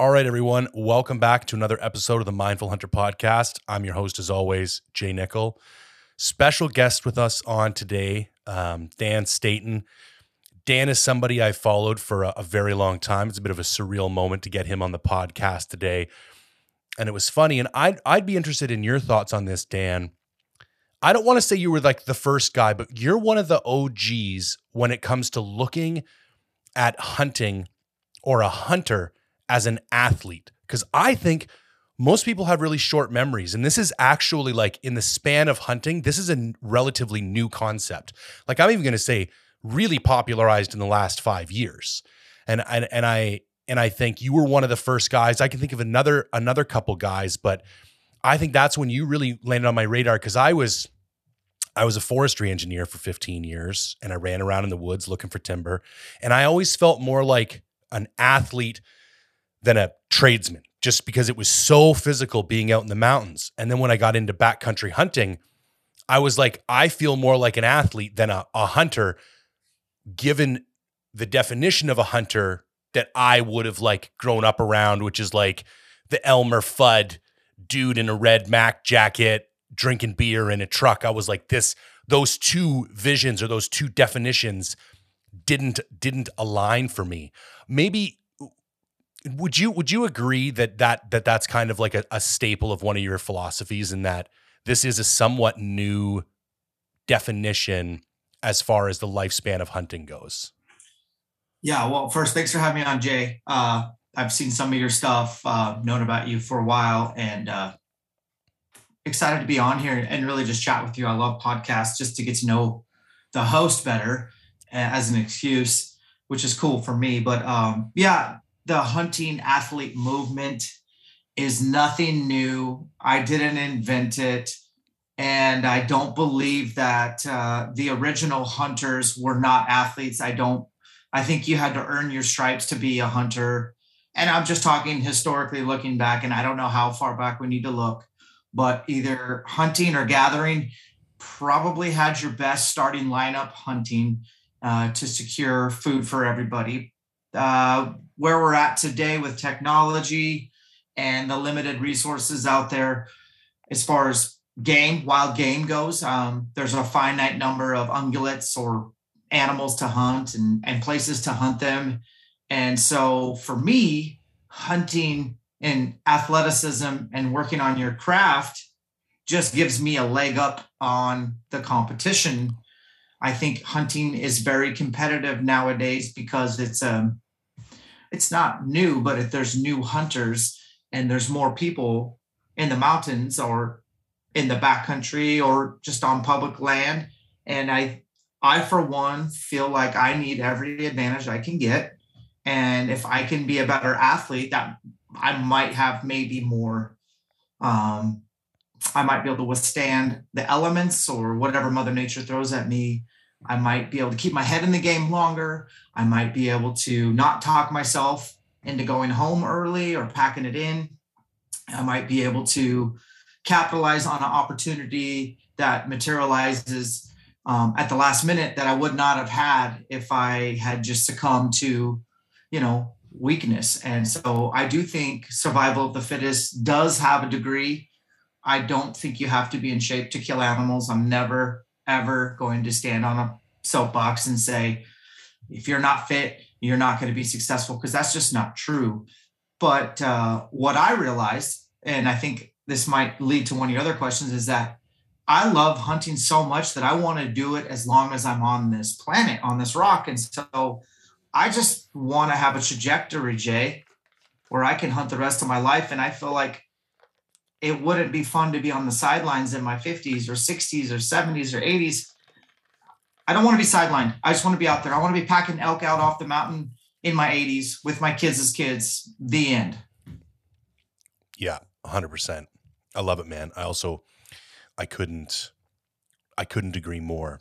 All right, everyone. Welcome back to another episode of the Mindful Hunter podcast. I'm your host, as always, Jay Nichol. Special guest with us on today, um, Dan Staton. Dan is somebody I followed for a, a very long time. It's a bit of a surreal moment to get him on the podcast today. And it was funny. And I'd, I'd be interested in your thoughts on this, Dan. I don't want to say you were like the first guy, but you're one of the OGs when it comes to looking at hunting or a hunter as an athlete because I think most people have really short memories and this is actually like in the span of hunting this is a relatively new concept. Like i'm even going to say really popularized in the last 5 years. And, and and i and i think you were one of the first guys i can think of another another couple guys but i think that's when you really landed on my radar cuz i was I was a forestry engineer for 15 years and I ran around in the woods looking for timber and I always felt more like an athlete than a tradesman just because it was so physical being out in the mountains. And then when I got into backcountry hunting, I was like, I feel more like an athlete than a, a hunter, given the definition of a hunter that I would have like grown up around, which is like the Elmer Fudd dude in a red Mac jacket drinking beer in a truck. I was like, this, those two visions or those two definitions didn't didn't align for me. Maybe would you would you agree that that that that's kind of like a, a staple of one of your philosophies and that this is a somewhat new definition as far as the lifespan of hunting goes? Yeah well first thanks for having me on jay. Uh, i've seen some of your stuff uh, known about you for a while and uh, excited to be on here and really just chat with you. I love podcasts just to get to know the host better as an excuse which is cool for me but um, yeah the hunting athlete movement is nothing new. I didn't invent it. And I don't believe that uh, the original hunters were not athletes. I don't, I think you had to earn your stripes to be a hunter. And I'm just talking historically looking back, and I don't know how far back we need to look, but either hunting or gathering probably had your best starting lineup hunting uh, to secure food for everybody. Uh, where we're at today with technology and the limited resources out there as far as game, wild game goes. Um, there's a finite number of ungulates or animals to hunt and, and places to hunt them. And so for me, hunting and athleticism and working on your craft just gives me a leg up on the competition. I think hunting is very competitive nowadays because it's um, it's not new, but if there's new hunters and there's more people in the mountains or in the backcountry or just on public land, and I I for one feel like I need every advantage I can get. And if I can be a better athlete, that I might have maybe more um I might be able to withstand the elements or whatever Mother Nature throws at me I might be able to keep my head in the game longer. I might be able to not talk myself into going home early or packing it in. I might be able to capitalize on an opportunity that materializes um, at the last minute that I would not have had if I had just succumbed to, you know, weakness. And so I do think survival of the fittest does have a degree. I don't think you have to be in shape to kill animals. I'm never ever going to stand on a soapbox and say, if you're not fit, you're not going to be successful, because that's just not true. But uh, what I realized, and I think this might lead to one of your other questions, is that I love hunting so much that I want to do it as long as I'm on this planet, on this rock. And so I just want to have a trajectory, Jay, where I can hunt the rest of my life. And I feel like it wouldn't be fun to be on the sidelines in my 50s or 60s or 70s or 80s. I don't want to be sidelined. I just want to be out there. I want to be packing elk out off the mountain in my 80s with my kids as kids. The end. Yeah, 100%. I love it, man. I also I couldn't I couldn't agree more.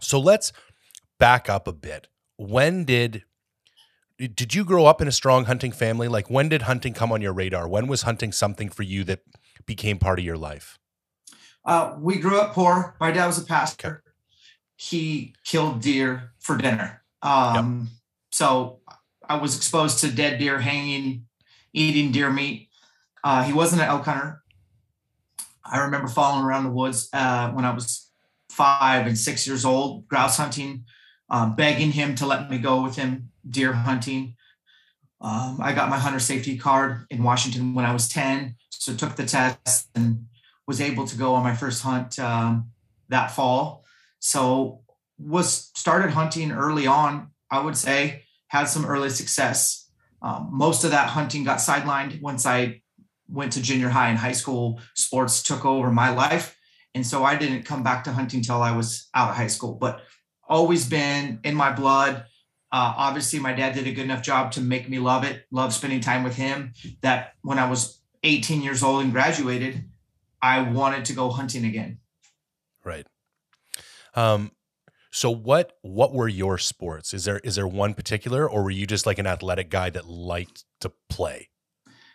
So let's back up a bit. When did did you grow up in a strong hunting family? Like when did hunting come on your radar? When was hunting something for you that became part of your life? Uh, we grew up poor. My dad was a pastor. Okay. He killed deer for dinner. Um, yep. So I was exposed to dead deer hanging eating deer meat. Uh, he wasn't an elk hunter. I remember following around the woods uh, when I was five and six years old, grouse hunting, um, begging him to let me go with him deer hunting. Um, I got my hunter safety card in Washington when I was 10, so took the test and was able to go on my first hunt um, that fall. So was started hunting early on. I would say had some early success. Um, most of that hunting got sidelined once I went to junior high and high school. Sports took over my life, and so I didn't come back to hunting till I was out of high school. But always been in my blood. Uh, obviously, my dad did a good enough job to make me love it, love spending time with him. That when I was 18 years old and graduated, I wanted to go hunting again. Right. Um, so what what were your sports? Is there is there one particular, or were you just like an athletic guy that liked to play?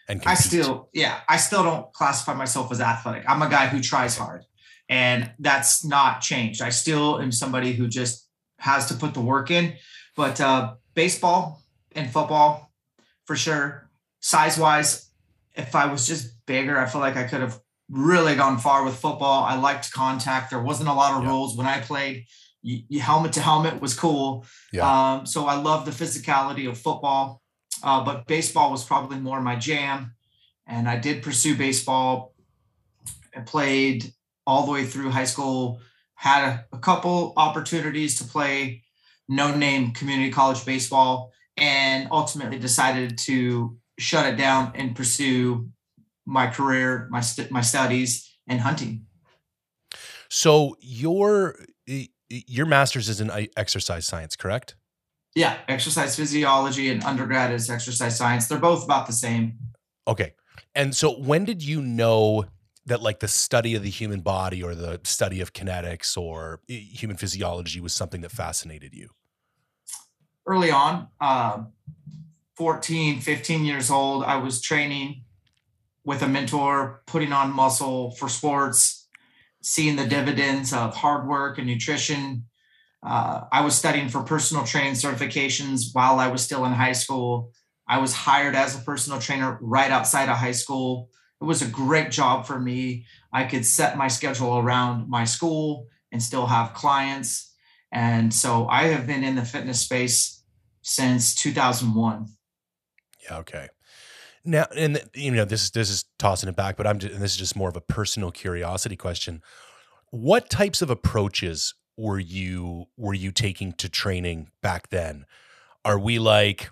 And compete? I still, yeah, I still don't classify myself as athletic. I'm a guy who tries hard, and that's not changed. I still am somebody who just has to put the work in. But uh, baseball and football, for sure. Size wise, if I was just bigger, I feel like I could have really gone far with football. I liked contact. There wasn't a lot of yeah. rules when I played. You, you helmet to helmet was cool. Yeah. Um, so I love the physicality of football, uh, but baseball was probably more my jam. And I did pursue baseball. I played all the way through high school. Had a, a couple opportunities to play no name community college baseball, and ultimately decided to shut it down and pursue my career, my st- my studies, and hunting. So your your master's is in uh, exercise science, correct? Yeah, exercise physiology and undergrad is exercise science. They're both about the same. Okay. And so when did you know that like the study of the human body or the study of kinetics or human physiology was something that fascinated you? Early on, uh, 14, 15 years old, I was training with a mentor, putting on muscle for sports, seeing the dividends of hard work and nutrition. Uh, I was studying for personal training certifications while I was still in high school. I was hired as a personal trainer right outside of high school. It was a great job for me. I could set my schedule around my school and still have clients. And so I have been in the fitness space since 2001. Yeah. Okay. Now, and you know, this is this is tossing it back, but I'm just, this is just more of a personal curiosity question. What types of approaches were you were you taking to training back then? Are we like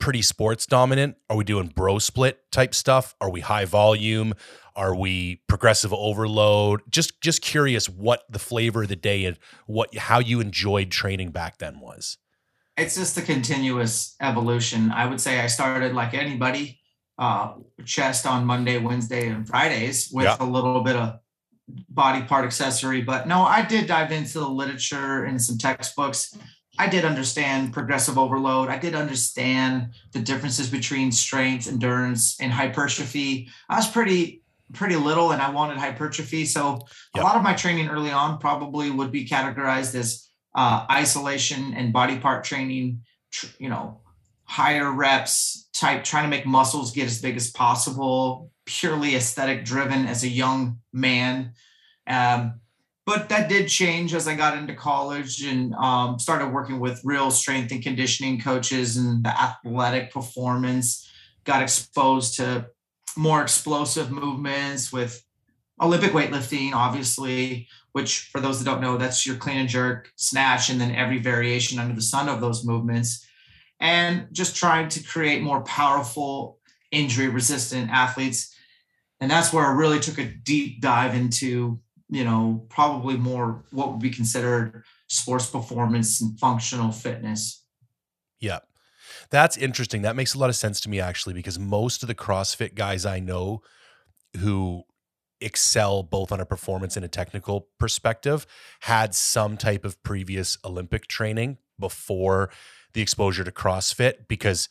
pretty sports dominant? Are we doing bro split type stuff? Are we high volume? Are we progressive overload? Just just curious what the flavor of the day and what how you enjoyed training back then was. It's just a continuous evolution. I would say I started like anybody uh, chest on Monday, Wednesday, and Fridays with yeah. a little bit of body part accessory. But no, I did dive into the literature and some textbooks. I did understand progressive overload. I did understand the differences between strength, endurance, and hypertrophy. I was pretty pretty little and I wanted hypertrophy. So yep. a lot of my training early on probably would be categorized as uh, isolation and body part training, tr- you know, higher reps type, trying to make muscles get as big as possible, purely aesthetic driven as a young man. Um, but that did change as I got into college and um, started working with real strength and conditioning coaches and the athletic performance. Got exposed to more explosive movements with Olympic weightlifting, obviously, which for those that don't know, that's your clean and jerk, snatch, and then every variation under the sun of those movements and just trying to create more powerful, injury resistant athletes. And that's where I really took a deep dive into, you know, probably more what would be considered sports performance and functional fitness. Yeah. That's interesting. That makes a lot of sense to me actually, because most of the CrossFit guys I know who excel both on a performance and a technical perspective had some type of previous Olympic training before the exposure to CrossFit because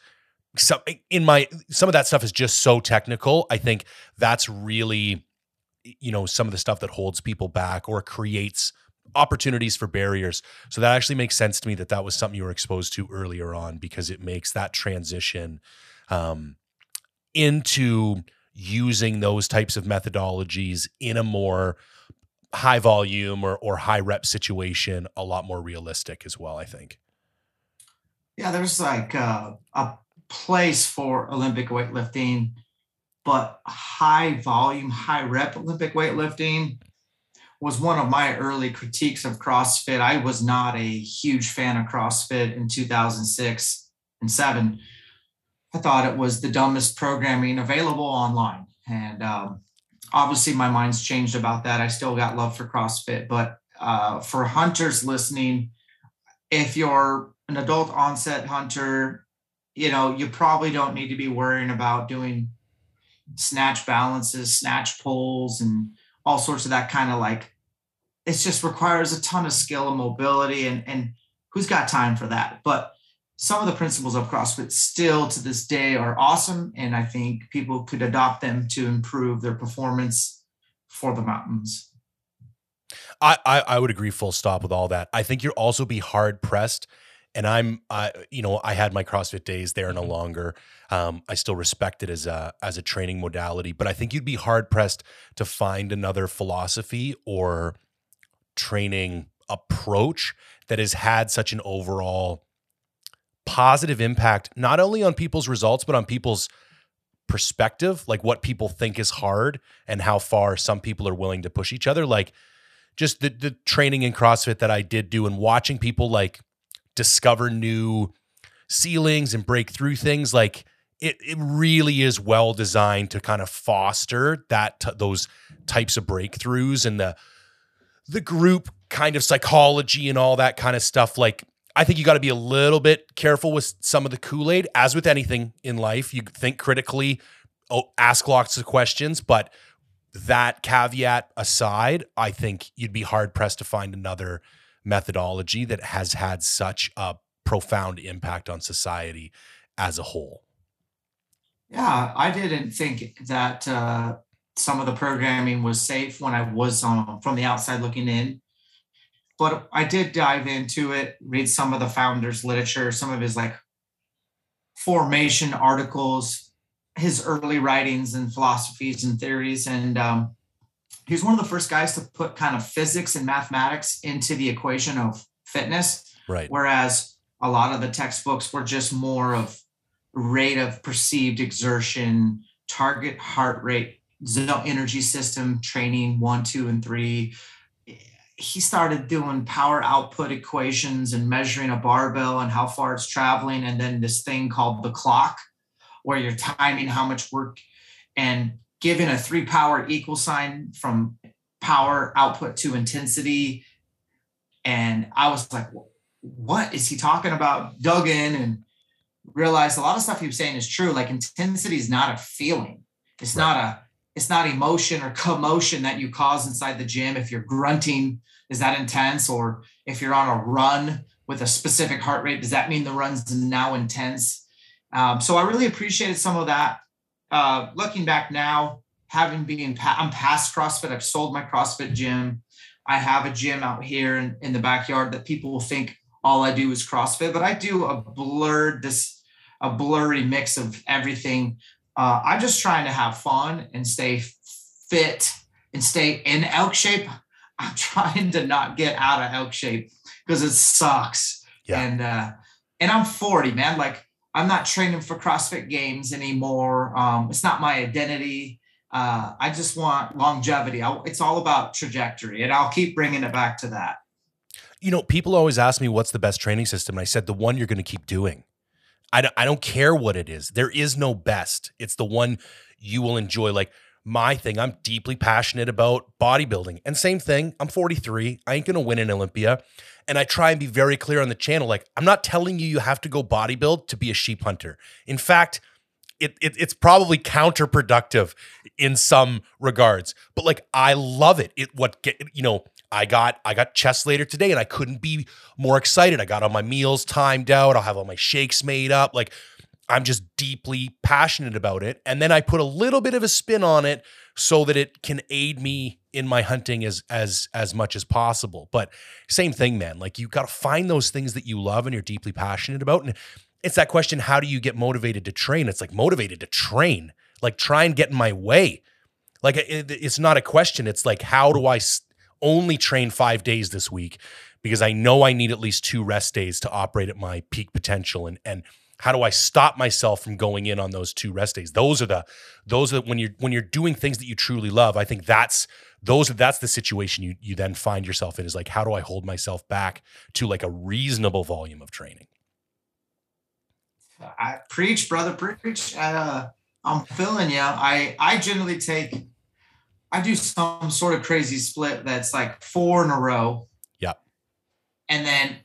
some in my some of that stuff is just so technical. I think that's really you know some of the stuff that holds people back or creates opportunities for barriers. So that actually makes sense to me that that was something you were exposed to earlier on because it makes that transition um, into using those types of methodologies in a more high volume or, or high rep situation a lot more realistic as well, I think. Yeah, there's like uh, a place for Olympic weightlifting, but high volume, high rep Olympic weightlifting was one of my early critiques of CrossFit. I was not a huge fan of CrossFit in 2006 and 7. I thought it was the dumbest programming available online. And um, obviously, my mind's changed about that. I still got love for CrossFit. But uh, for hunters listening, if you're an adult onset hunter, you know, you probably don't need to be worrying about doing snatch balances, snatch pulls, and all sorts of that kind of like it just requires a ton of skill and mobility and and who's got time for that but some of the principles of crossfit still to this day are awesome and i think people could adopt them to improve their performance for the mountains I, I, I would agree full stop with all that. I think you'll also be hard pressed and I'm I you know I had my CrossFit days there no mm-hmm. longer. Um, I still respect it as a as a training modality, but I think you'd be hard pressed to find another philosophy or training approach that has had such an overall positive impact not only on people's results but on people's perspective like what people think is hard and how far some people are willing to push each other. Like just the the training in CrossFit that I did do and watching people like discover new ceilings and break through things like it, it really is well designed to kind of foster that those types of breakthroughs and the the group kind of psychology and all that kind of stuff. Like I think you got to be a little bit careful with some of the Kool-Aid as with anything in life you think critically ask lots of questions but that caveat aside I think you'd be hard pressed to find another methodology that has had such a profound impact on society as a whole. Yeah, I didn't think that uh, some of the programming was safe when I was um, from the outside looking in. But I did dive into it, read some of the founders' literature, some of his like formation articles, his early writings and philosophies and theories. And um, he was one of the first guys to put kind of physics and mathematics into the equation of fitness. Right. Whereas a lot of the textbooks were just more of rate of perceived exertion, target heart rate, zone energy system training one, two, and three. He started doing power output equations and measuring a barbell and how far it's traveling, and then this thing called the clock, where you're timing how much work and given a three power equal sign from power output to intensity. And I was like, what is he talking about? Dug in and realized a lot of stuff he was saying is true. Like intensity is not a feeling. It's right. not a, it's not emotion or commotion that you cause inside the gym. If you're grunting, is that intense? Or if you're on a run with a specific heart rate, does that mean the run's now intense? Um, so I really appreciated some of that uh, looking back now, having been I'm past CrossFit, I've sold my CrossFit gym. I have a gym out here in, in the backyard that people think all I do is CrossFit, but I do a blurred this a blurry mix of everything. Uh, I'm just trying to have fun and stay fit and stay in elk shape. I'm trying to not get out of elk shape because it sucks. Yeah. And uh, and I'm 40, man. Like I'm not training for CrossFit Games anymore. Um, it's not my identity. Uh, I just want longevity. I, it's all about trajectory, and I'll keep bringing it back to that. You know, people always ask me what's the best training system, and I said the one you're going to keep doing. I don't, I don't care what it is. There is no best. It's the one you will enjoy. Like my thing, I'm deeply passionate about bodybuilding. And same thing, I'm 43. I ain't to win an Olympia. And I try and be very clear on the channel. Like, I'm not telling you you have to go bodybuild to be a sheep hunter. In fact, it, it, it's probably counterproductive in some regards. But like, I love it. It what get you know. I got I got chest later today, and I couldn't be more excited. I got all my meals timed out. I'll have all my shakes made up. Like, I'm just deeply passionate about it. And then I put a little bit of a spin on it so that it can aid me in my hunting as as as much as possible. But same thing, man. Like you got to find those things that you love and you're deeply passionate about. And it's that question: How do you get motivated to train? It's like motivated to train. like try and get in my way. Like it, it's not a question. It's like how do I only train five days this week because I know I need at least two rest days to operate at my peak potential and and how do I stop myself from going in on those two rest days? Those are the those are when you're when you're doing things that you truly love. I think that's those that's the situation you you then find yourself in is like how do I hold myself back to like a reasonable volume of training? I preach, brother, preach. Uh, I'm feeling you. I I generally take I do some sort of crazy split that's like four in a row. Yeah. And then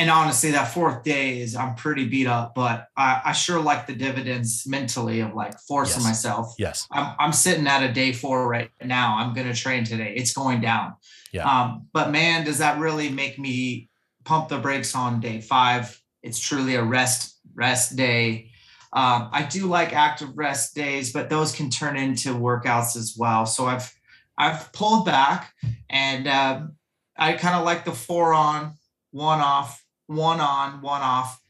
and honestly, that fourth day is I'm pretty beat up, but I, I sure like the dividends mentally of like forcing yes. myself. Yes. I'm, I'm sitting at a day four right now. I'm going to train today. It's going down. Yeah. Um, but man, does that really make me pump the brakes on day five? It's truly a rest, rest day. Um, I do like active rest days, but those can turn into workouts as well. So I've, I've pulled back and, um, I kind of like the four on, one off, one on, one off.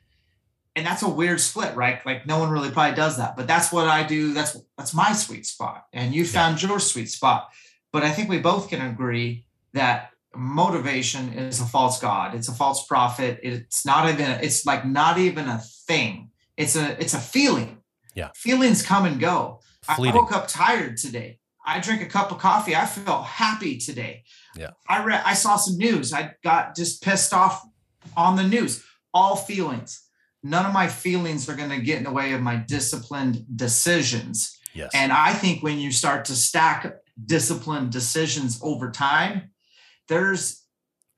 And that's a weird split, right? Like no one really probably does that, but that's what I do. That's that's my sweet spot. And you found your sweet spot. But I think we both can agree that motivation is a false god. It's a false prophet. It's not even it's like not even a thing. It's a it's a feeling. Yeah. Feelings come and go. Fleeting. I woke up tired today. I drink a cup of coffee. I felt happy today. Yeah. I read I saw some news. I got just pissed off on the news, all feelings. None of my feelings are going to get in the way of my disciplined decisions. Yes. And I think when you start to stack disciplined decisions over time, there's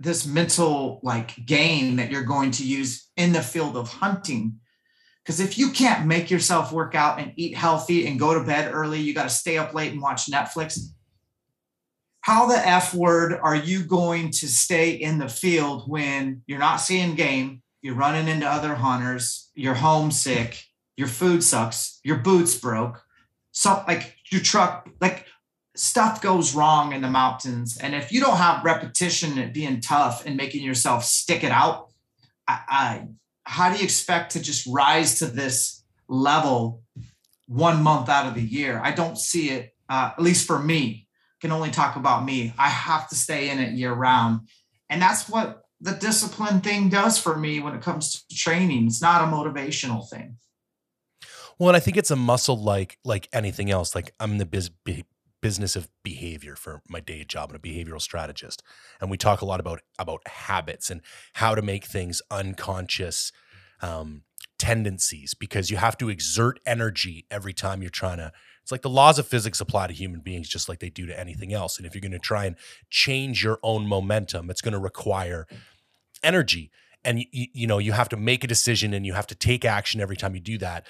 this mental like game that you're going to use in the field of hunting. Because if you can't make yourself work out and eat healthy and go to bed early, you got to stay up late and watch Netflix how the F word are you going to stay in the field when you're not seeing game, you're running into other hunters, you're homesick, your food sucks, your boots broke, so like your truck, like stuff goes wrong in the mountains. And if you don't have repetition at being tough and making yourself stick it out, I, I how do you expect to just rise to this level one month out of the year? I don't see it, uh, at least for me can only talk about me. I have to stay in it year round. And that's what the discipline thing does for me when it comes to training. It's not a motivational thing. Well, and I think it's a muscle like like anything else. Like I'm in the biz, business of behavior for my day job and a behavioral strategist, and we talk a lot about about habits and how to make things unconscious um, tendencies because you have to exert energy every time you're trying to it's like the laws of physics apply to human beings just like they do to anything else. And if you're going to try and change your own momentum, it's going to require energy. And you, you know, you have to make a decision and you have to take action every time you do that.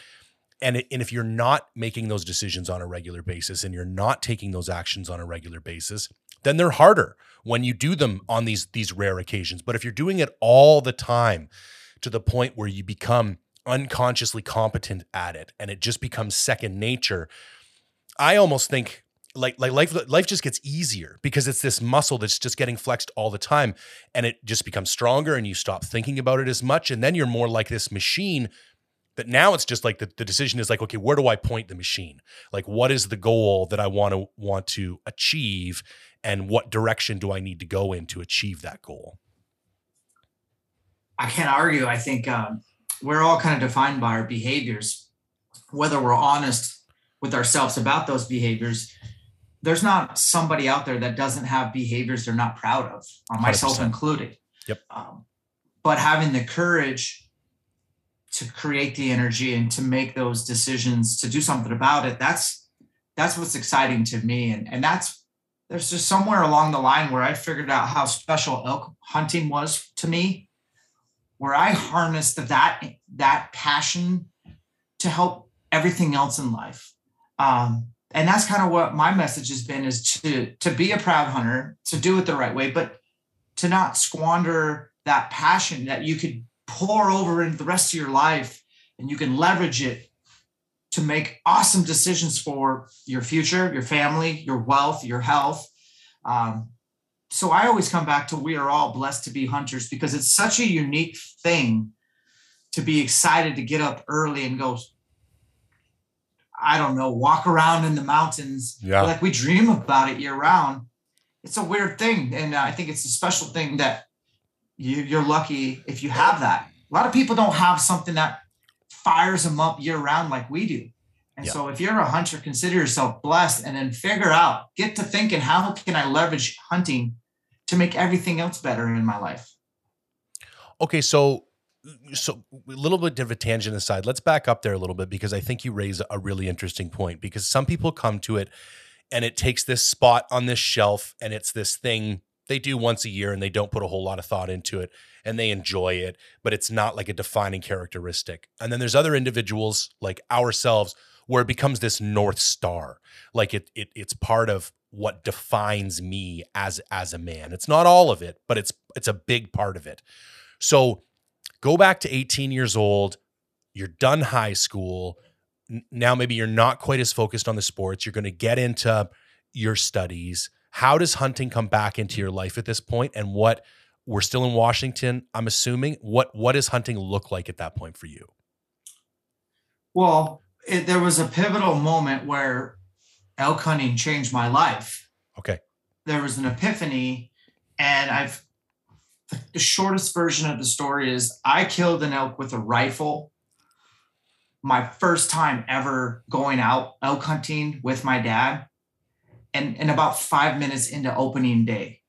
And, it, and if you're not making those decisions on a regular basis and you're not taking those actions on a regular basis, then they're harder when you do them on these these rare occasions. But if you're doing it all the time to the point where you become unconsciously competent at it and it just becomes second nature, I almost think like like life life just gets easier because it's this muscle that's just getting flexed all the time and it just becomes stronger and you stop thinking about it as much and then you're more like this machine. That now it's just like the, the decision is like okay where do i point the machine? Like what is the goal that i want to want to achieve and what direction do i need to go in to achieve that goal? I can't argue. I think um, we're all kind of defined by our behaviors whether we're honest with ourselves about those behaviors there's not somebody out there that doesn't have behaviors they're not proud of uh, myself 100%. included. Yep. Um, but having the courage to create the energy and to make those decisions to do something about it that's that's what's exciting to me. And and that's there's just somewhere along the line where i figured out how special elk hunting was to me where i harnessed that that passion to help everything else in life um, and that's kind of what my message has been is to to be a proud hunter to do it the right way but to not squander that passion that you could pour over into the rest of your life and you can leverage it to make awesome decisions for your future your family your wealth your health. Um, so i always come back to we are all blessed to be hunters because it's such a unique thing to be excited to get up early and go I don't know, walk around in the mountains. Yeah. Like we dream about it year round. It's a weird thing. And uh, I think it's a special thing that you, you're lucky if you have that. A lot of people don't have something that fires them up year round like we do. And Yeah. so if you're a hunter, consider yourself blessed and then figure out, get to thinking, how can I leverage hunting to make everything else better in my life? Okay, so so a little bit of a tangent aside. Let's back up there a little bit because I think you raise a really interesting point because some people come to it and it takes this spot on this shelf and it's this thing they do once a year and they don't put a whole lot of thought into it and they enjoy it, but it's not like a defining characteristic. And then there's other individuals like ourselves where it becomes this north star. Like it, it it's part of what defines me as as a man. It's not all of it, but it's it's a big part of it. So go back to 18 years old, you're done high school. Now maybe you're not quite as focused on the sports. You're going to get into your studies. How does hunting come back into your life at this point and what we're still in Washington, I'm assuming. What what does hunting look like at that point for you? Well, it, there was a pivotal moment where elk hunting changed my life. Okay. There was an epiphany, and I've the shortest version of the story is I killed an elk with a rifle. My first time ever going out elk hunting with my dad, and, and about five minutes into opening day.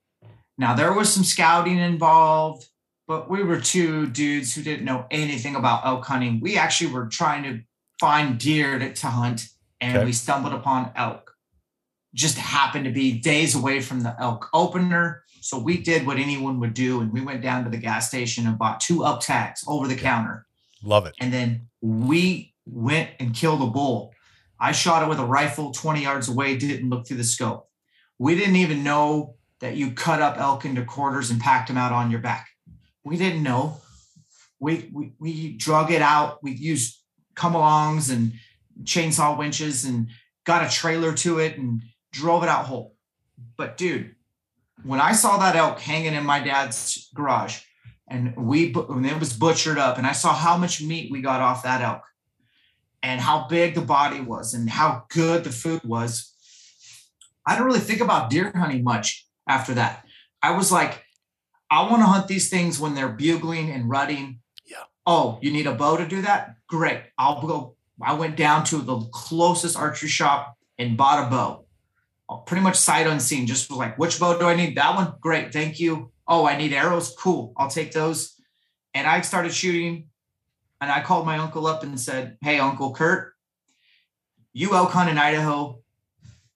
Now, there was some scouting involved, but we were two dudes who didn't know anything about elk hunting. We actually were trying to find deer to, to hunt, and Okay. we stumbled upon elk. Just happened to be days away from the elk opener. So we did what anyone would do, and we went down to the gas station and bought two up tags over the counter. Love it. And then we went and killed a bull. I shot it with a rifle 20 yards away, didn't look through the scope. We didn't even know that you cut up elk into quarters and packed them out on your back. We didn't know. We we, we drug it out. We used come alongs and chainsaw winches and got a trailer to it and drove it out whole. But dude, when I saw that elk hanging in my dad's garage, and we when it was butchered up and i saw how much meat we got off that elk and how big the body was and how good the food was i don't really think about deer hunting much after that. I was like i want to hunt these things when they're bugling and rutting. Yeah. oh you need a bow to do that? Great. I'll go i went down to the closest archery shop and bought a bow pretty much sight unseen just was like which bow do i need? That one? Great thank you. Oh i need arrows? Cool i'll take those. And i started shooting and i called my uncle up and said hey uncle kurt you elk hunt in idaho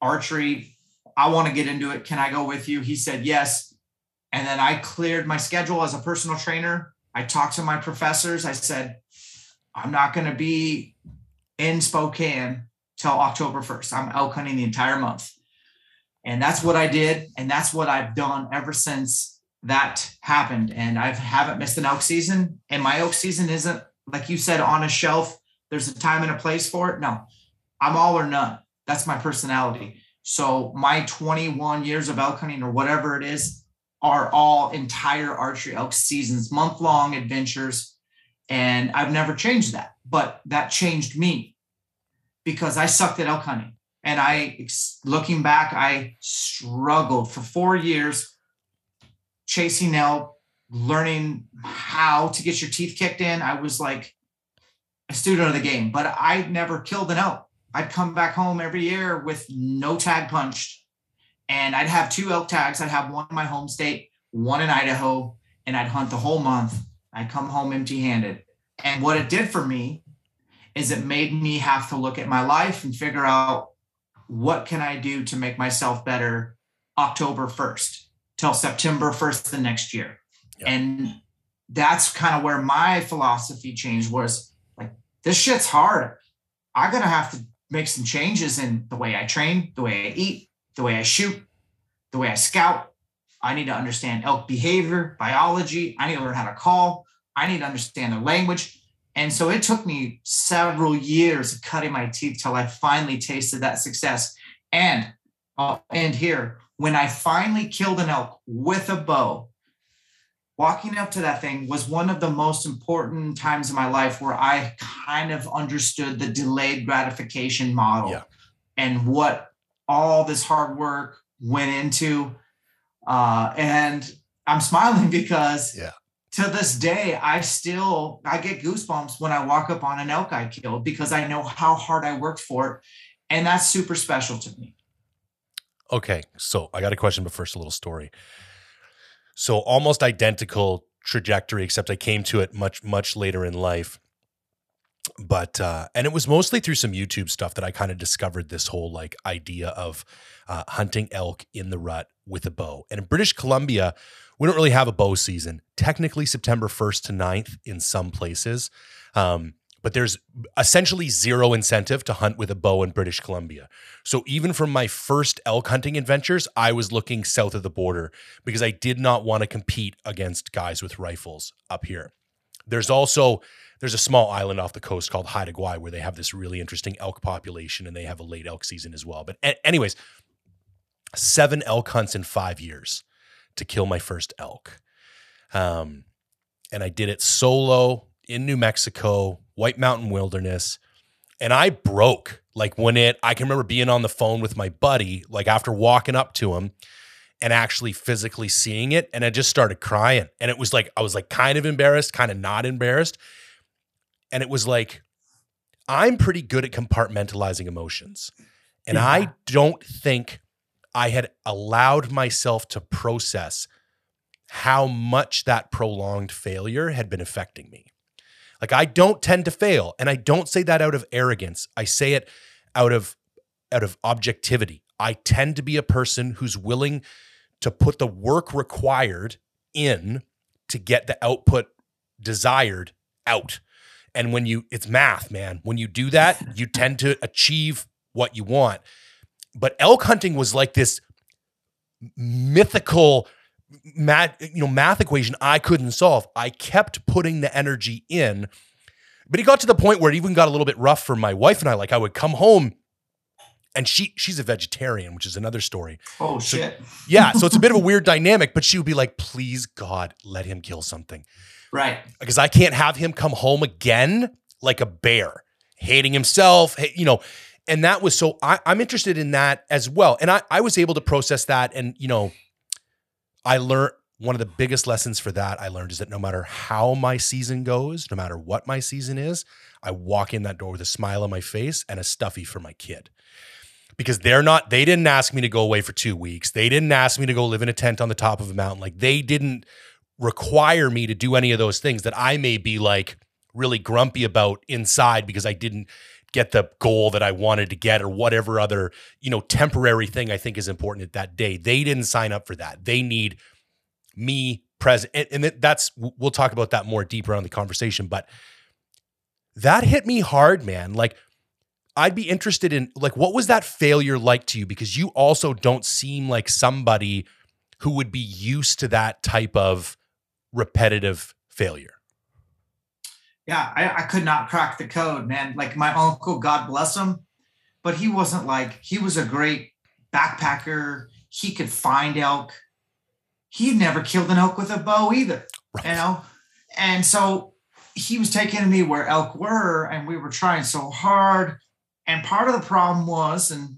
archery i want to get into it. Can i go with you? He said yes. And then i cleared my schedule as a personal trainer. I talked to my professors. I said i'm not going to be in spokane till october 1st i'm elk hunting the entire month and that's what I did. And that's what I've done ever since that happened. And I haven't missed an elk season. And my elk season isn't, like you said, on a shelf. There's a time and a place for it. No, I'm all or none. That's my personality. So my 21 years of elk hunting or whatever it is are all entire archery elk seasons, month long adventures. And I've never changed that. But that changed me because I sucked at elk hunting. And I, looking back, I struggled for four years chasing elk, learning how to get your teeth kicked in. I was like a student of the game, but I never killed an elk. I'd come back home every year with no tag punched. And I'd have two elk tags. I'd have one in my home state, one in Idaho, and I'd hunt the whole month. I'd come home empty handed. And what it did for me is it made me have to look at my life and figure out what can I do to make myself better October 1st till September 1st the next year. And that's kind of where my philosophy changed was like, this shit's hard. I'm going to have to make some changes in the way I train, the way I eat, the way I shoot, the way I scout. I need to understand elk behavior, biology. I need to learn how to call. I need to understand their language. And so it took me several years of cutting my teeth till I finally tasted that success. And I'll end here. When I finally killed an elk with a bow, walking up to that thing was one of the most important times in my life where I kind of understood the delayed gratification model Yeah. and what all this hard work went into. Uh, and I'm smiling because Yeah. To this day, I still I get goosebumps when I walk up on an elk I killed because I know how hard I worked for it. And that's super special to me. Okay, so I got a question, but first a little story. So almost identical trajectory, except I came to it much much later in life. But uh, and it was mostly through some YouTube stuff that I kind of discovered this whole like idea of uh, hunting elk in the rut with a bow. And in British Columbia, we don't really have a bow season. Technically, September first to 9th in some places. Um, but there's essentially zero incentive to hunt with a bow in British Columbia. So even from my first elk hunting adventures, I was looking south of the border because I did not want to compete against guys with rifles up here. There's also there's a small island off the coast called Haida Gwaii where they have this really interesting elk population and they have a late elk season as well. But anyways, seven elk hunts in 5 years to kill my first elk. Um and I did it solo in New Mexico, White Mountain Wilderness and I broke. Like when it, I can remember being on the phone with my buddy, like after walking up to him and actually physically seeing it. And I just started crying. And it was like, I was like kind of embarrassed, kind of not embarrassed. And it was like, I'm pretty good at compartmentalizing emotions. And Yeah. I don't think I had allowed myself to process how much that prolonged failure had been affecting me. Like I don't tend to fail, and I don't say that out of arrogance. I say it out of out of objectivity. I tend to be a person who's willing to put the work required in to get the output desired out. And when you it's math, man. When you do that, you tend to achieve what you want. But elk hunting was like this mythical math, you know, math equation I couldn't solve. I kept putting the energy in, but it got to the point where it even got a little bit rough for my wife and I. Like I would come home and she she's a vegetarian, which is another story. Oh shit. Yeah, so it's a bit of a weird dynamic, but she would be like, "Please God, let him kill something." Right. Because I can't have him come home again like a bear, hating himself, you know. And that was so I, I'm interested in that as well. And I, I was able to process that. And, you know, I learned one of the biggest lessons for that I learned is that no matter how my season goes, no matter what my season is, I walk in that door with a smile on my face and a stuffy for my kid. Because they're not, they didn't ask me to go away for two weeks. They didn't ask me to go live in a tent on the top of a mountain. Like they didn't require me to do any of those things that I may be like really grumpy about inside because I didn't get the goal that I wanted to get or whatever other, you know, temporary thing I think is important at that day. They didn't sign up for that. They need me present. And, and that's, we'll talk about that more deeper on the conversation, but that hit me hard, man. Like, I'd be interested in like what was that failure like to you because you also don't seem like somebody who would be used to that type of repetitive failure. Yeah, I, I could not crack the code, man. Like my uncle, God bless him, but he wasn't like he was a great backpacker. He could find elk. He never killed an elk with a bow either, you know. And so he was taking me where elk were, and we were trying so hard. And part of the problem was, and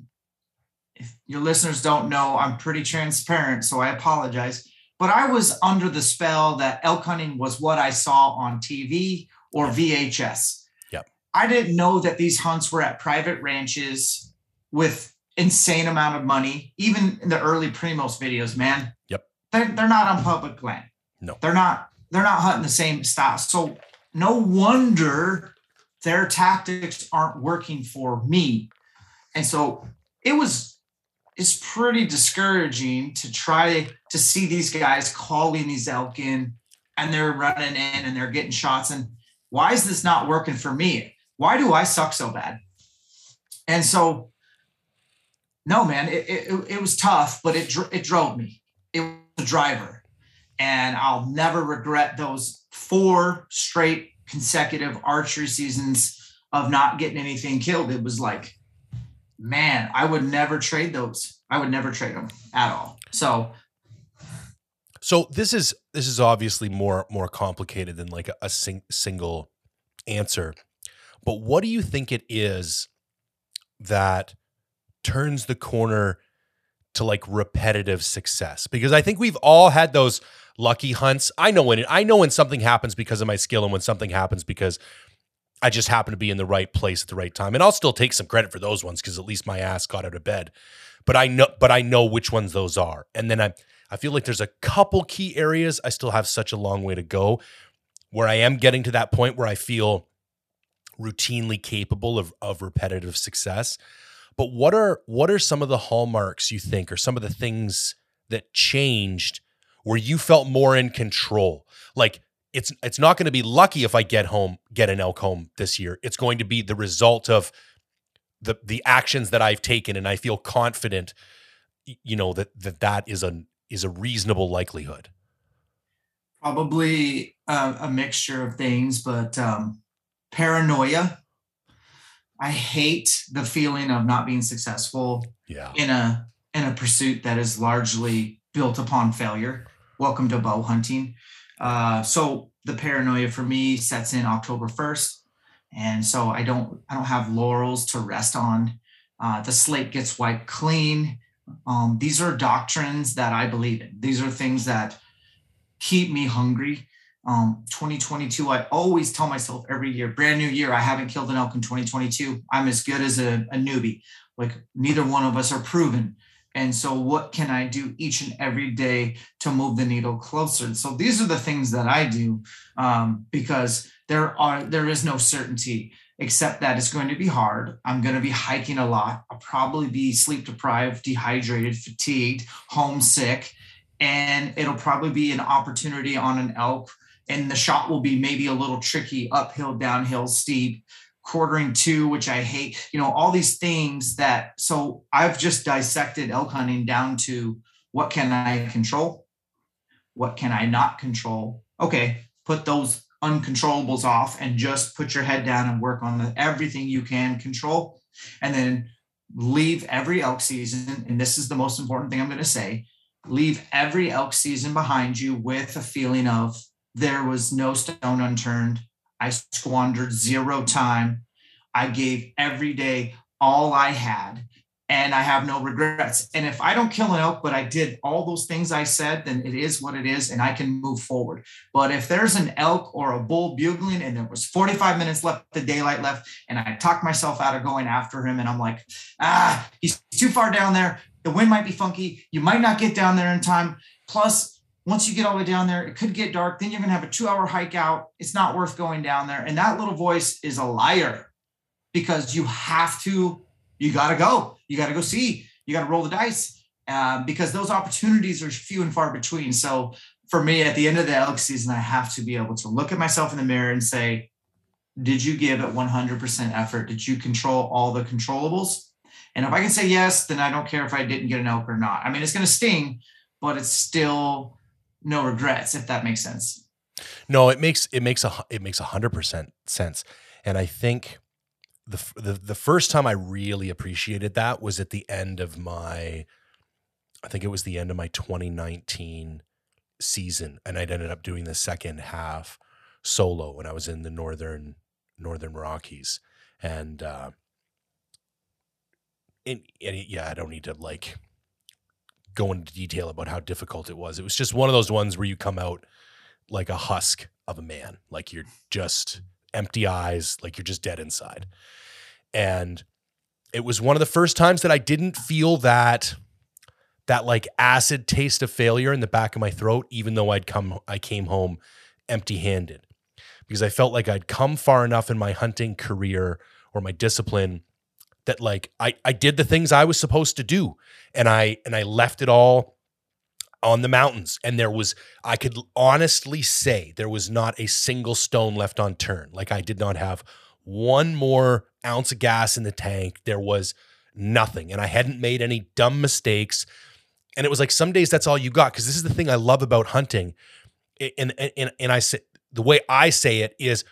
if your listeners don't know, I'm pretty transparent, so I apologize. But I was under the spell that elk hunting was what I saw on TV or VHS. Yep. I didn't know that these hunts were at private ranches with insane amount of money. Even in the early Primos videos, man. Yep. They're, they're not on public land. No. They're not. They're not hunting the same style. So no wonder their tactics aren't working for me. And so it was it's pretty discouraging to try to see these guys calling these elk in and they're running in and they're getting shots and why is this not working for me? Why do i suck so bad? And so no man it, it, it was tough but it, it drove me. It was a driver. And i'll never regret those four straight consecutive archery seasons of not getting anything killed. It was like man, I would never trade those. I would never trade them at all. So So this is this is obviously more more complicated than like a, a sing, single answer. But what do you think it is that turns the corner to like repetitive success? Because I think we've all had those lucky hunts. I know when it, I know when something happens because of my skill and when something happens because I just happen to be in the right place at the right time. And I'll still take some credit for those ones because at least my ass got out of bed. But I know but I know which ones those are. And then I I feel like there's a couple key areas I still have such a long way to go where I am getting to that point where I feel routinely capable of, of repetitive success. But what are what are some of the hallmarks you think or some of the things that changed where you felt more in control? Like it's it's not going to be lucky if I get home, get an elk home this year. It's going to be the result of the the actions that I've taken and I feel confident you know that that that is a is a reasonable likelihood. Probably a, a mixture of things, but um paranoia. I hate the feeling of not being successful yeah. in a in a pursuit that is largely built upon failure. Welcome to bow hunting. Uh, so the paranoia for me sets in October 1st. And so I don't I don't have laurels to rest on. Uh, the slate gets wiped clean. Um, these are doctrines that I believe in. These are things that keep me hungry um, 2022, I always tell myself every year, brand new year, I haven't killed an elk in 2022. I'm as good as a, a newbie. Like neither one of us are proven. And so, what can I do each and every day to move the needle closer? And So these are the things that I do um, because there are there is no certainty except that it's going to be hard. I'm going to be hiking a lot. I'll probably be sleep deprived, dehydrated, fatigued, homesick, and it'll probably be an opportunity on an elk and the shot will be maybe a little tricky uphill downhill steep quartering to which i hate you know all these things that so i've just dissected elk hunting down to what can i control what can i not control okay put those uncontrollables off and just put your head down and work on the, everything you can control and then leave every elk season and this is the most important thing i'm going to say leave every elk season behind you with a feeling of there was no stone unturned. I squandered zero time. I gave every day all I had, and I have no regrets. And if I don't kill an elk, but I did all those things I said, then it is what it is, and I can move forward. But if there's an elk or a bull bugling, and there was 45 minutes left, the daylight left, and I talked myself out of going after him, and I'm like, ah, he's too far down there. The wind might be funky. You might not get down there in time. Plus, once you get all the way down there, it could get dark. Then you're going to have a two hour hike out. It's not worth going down there. And that little voice is a liar because you have to, you got to go. You got to go see. You got to roll the dice uh, because those opportunities are few and far between. So for me, at the end of the elk season, I have to be able to look at myself in the mirror and say, did you give it 100% effort? Did you control all the controllables? And if I can say yes, then I don't care if I didn't get an elk or not. I mean, it's going to sting, but it's still no regrets if that makes sense no it makes it makes a it makes a hundred percent sense and i think the, the the first time i really appreciated that was at the end of my i think it was the end of my 2019 season and I'd ended up doing the second half solo when i was in the northern northern rockies and uh and, and yeah i don't need to like go into detail about how difficult it was. It was just one of those ones where you come out like a husk of a man, like you're just empty eyes, like you're just dead inside. And it was one of the first times that I didn't feel that that like acid taste of failure in the back of my throat even though I'd come I came home empty-handed because I felt like I'd come far enough in my hunting career or my discipline that like I I did the things I was supposed to do and I and I left it all on the mountains and there was I could honestly say there was not a single stone left unturned. Like I did not have one more ounce of gas in the tank. There was nothing and I hadn't made any dumb mistakes. And it was like some days that's all you got because this is the thing I love about hunting. And and and I say the way I say it is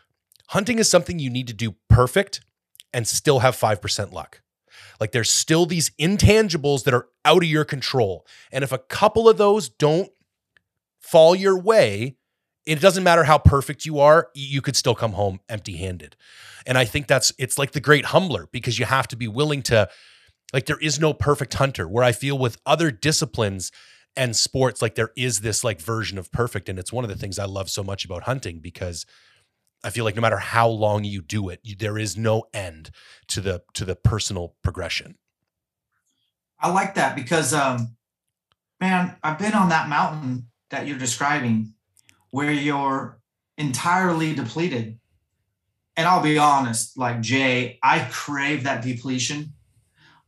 hunting is something you need to do perfect and still have 5% luck. Like there's still these intangibles that are out of your control. And if a couple of those don't fall your way, it doesn't matter how perfect you are, you could still come home empty handed. And I think that's, it's like the great humbler because you have to be willing to, like, there is no perfect hunter where I feel with other disciplines and sports, like, there is this like version of perfect. And it's one of the things I love so much about hunting because I feel like no matter how long you do it, you, there is no end to the to the personal progression. I like that because, um, man, I've been on that mountain that you're describing, where you're entirely depleted. And I'll be honest, like Jay, I crave that depletion.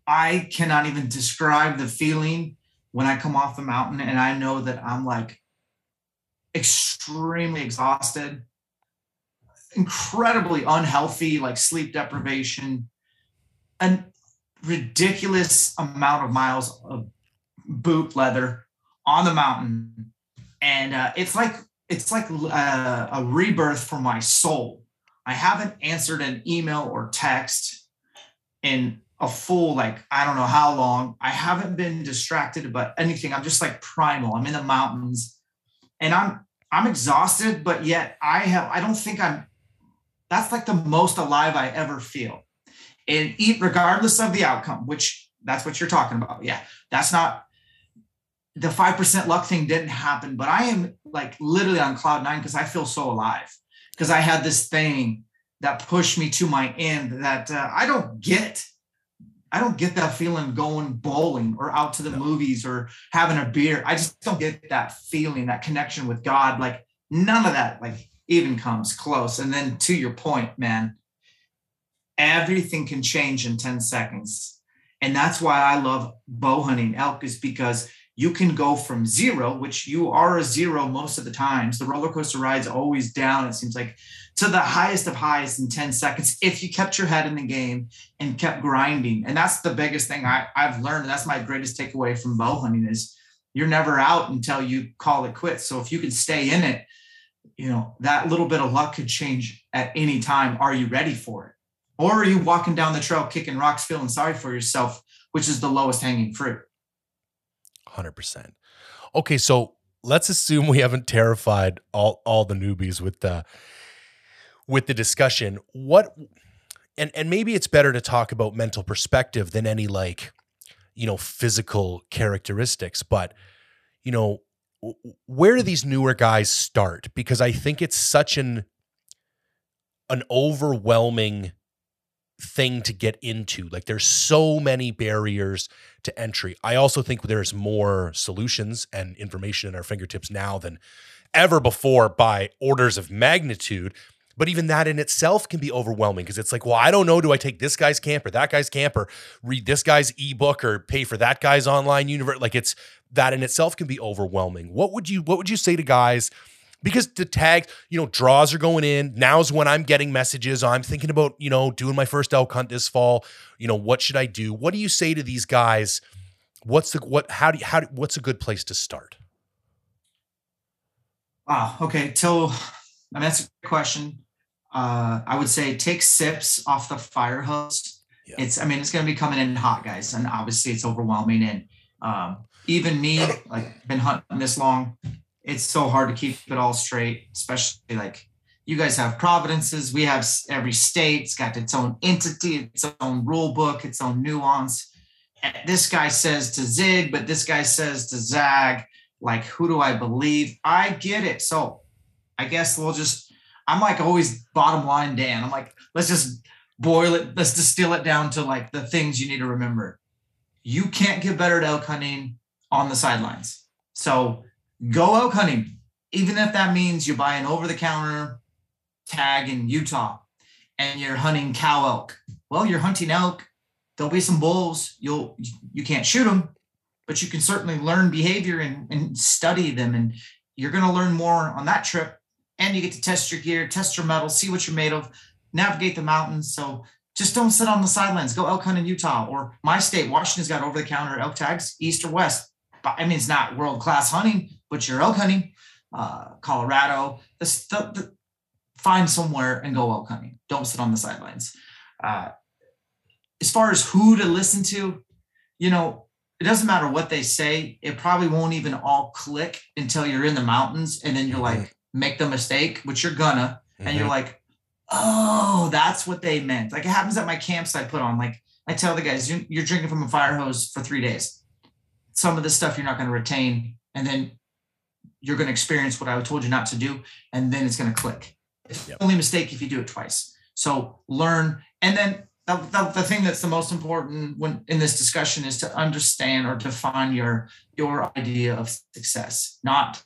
I cannot even describe the feeling when I come off the mountain and I know that I'm like extremely exhausted incredibly unhealthy, like sleep deprivation, a ridiculous amount of miles of boot leather on the mountain, and uh, it's like it's like uh, a rebirth for my soul. I haven't answered an email or text in a full like I don't know how long. I haven't been distracted about anything. I'm just like primal. I'm in the mountains, and I'm I'm exhausted, but yet I have I don't think I'm that's like the most alive I ever feel. And eat regardless of the outcome, which that's what you're talking about. Yeah, that's not the 5% luck thing didn't happen, but I am like literally on cloud nine because I feel so alive because I had this thing that pushed me to my end that uh, I don't get. I don't get that feeling going bowling or out to the movies or having a beer. I just don't get that feeling, that connection with God. Like none of that. Like even comes close. And then to your point, man, everything can change in 10 seconds. And that's why I love bow hunting elk, is because you can go from zero, which you are a zero most of the times. The roller coaster ride's always down, it seems like, to the highest of highs in 10 seconds if you kept your head in the game and kept grinding. And that's the biggest thing I, I've learned. And That's my greatest takeaway from bow hunting is you're never out until you call it quits. So if you can stay in it you know, that little bit of luck could change at any time. Are you ready for it? Or are you walking down the trail kicking rocks, feeling sorry for yourself, which is the lowest hanging fruit? 100%. Okay, so let's assume we haven't terrified all all the newbies with the with the discussion. What and and maybe it's better to talk about mental perspective than any like, you know, physical characteristics, but you know, where do these newer guys start? Because I think it's such an an overwhelming thing to get into. Like there's so many barriers to entry. I also think there's more solutions and information in our fingertips now than ever before by orders of magnitude. But even that in itself can be overwhelming because it's like, well, I don't know. Do I take this guy's camper, that guy's camper, read this guy's ebook, or pay for that guy's online universe? Like it's that in itself can be overwhelming. What would you What would you say to guys? Because the tags, you know, draws are going in. Now's when I'm getting messages. I'm thinking about, you know, doing my first elk hunt this fall. You know, what should I do? What do you say to these guys? What's the what? How do you how? Do, what's a good place to start? Wow. Okay. So, I mean, that's a question uh, I would say take sips off the fire hose. Yeah. It's, I mean, it's going to be coming in hot, guys, and obviously it's overwhelming. And um, even me, like, been hunting this long, it's so hard to keep it all straight, especially like you guys have providences. We have every state's got its own entity, its own rule book, its own nuance. This guy says to zig, but this guy says to zag. Like, who do I believe? I get it. So I guess we'll just I'm like always bottom line Dan. I'm like, let's just boil it, let's distill it down to like the things you need to remember. You can't get better at elk hunting on the sidelines. So go elk hunting, even if that means you buy an over the counter tag in Utah and you're hunting cow elk. Well, you're hunting elk. There'll be some bulls. You'll you can't shoot them, but you can certainly learn behavior and, and study them. And you're going to learn more on that trip and you get to test your gear, test your mettle, see what you're made of, navigate the mountains. So just don't sit on the sidelines. Go elk hunt in Utah or my state, Washington's got over the counter elk tags, east or west. I mean, it's not world class hunting, but you're elk hunting. Uh, Colorado, the, the, the, find somewhere and go elk hunting. Don't sit on the sidelines. Uh, as far as who to listen to, you know, it doesn't matter what they say, it probably won't even all click until you're in the mountains and then you're mm-hmm. like, make the mistake, which you're gonna, mm-hmm. and you're mm-hmm. like, oh, that's what they meant. Like it happens at my camps I put on. Like I tell the guys, you're, you're drinking from a fire hose for three days. Some of the stuff you're not going to retain, and then you're going to experience what I told you not to do, and then it's going to click. It's yep. only mistake if you do it twice. So learn, and then the, the, the, thing that's the most important when in this discussion is to understand or define your your idea of success, not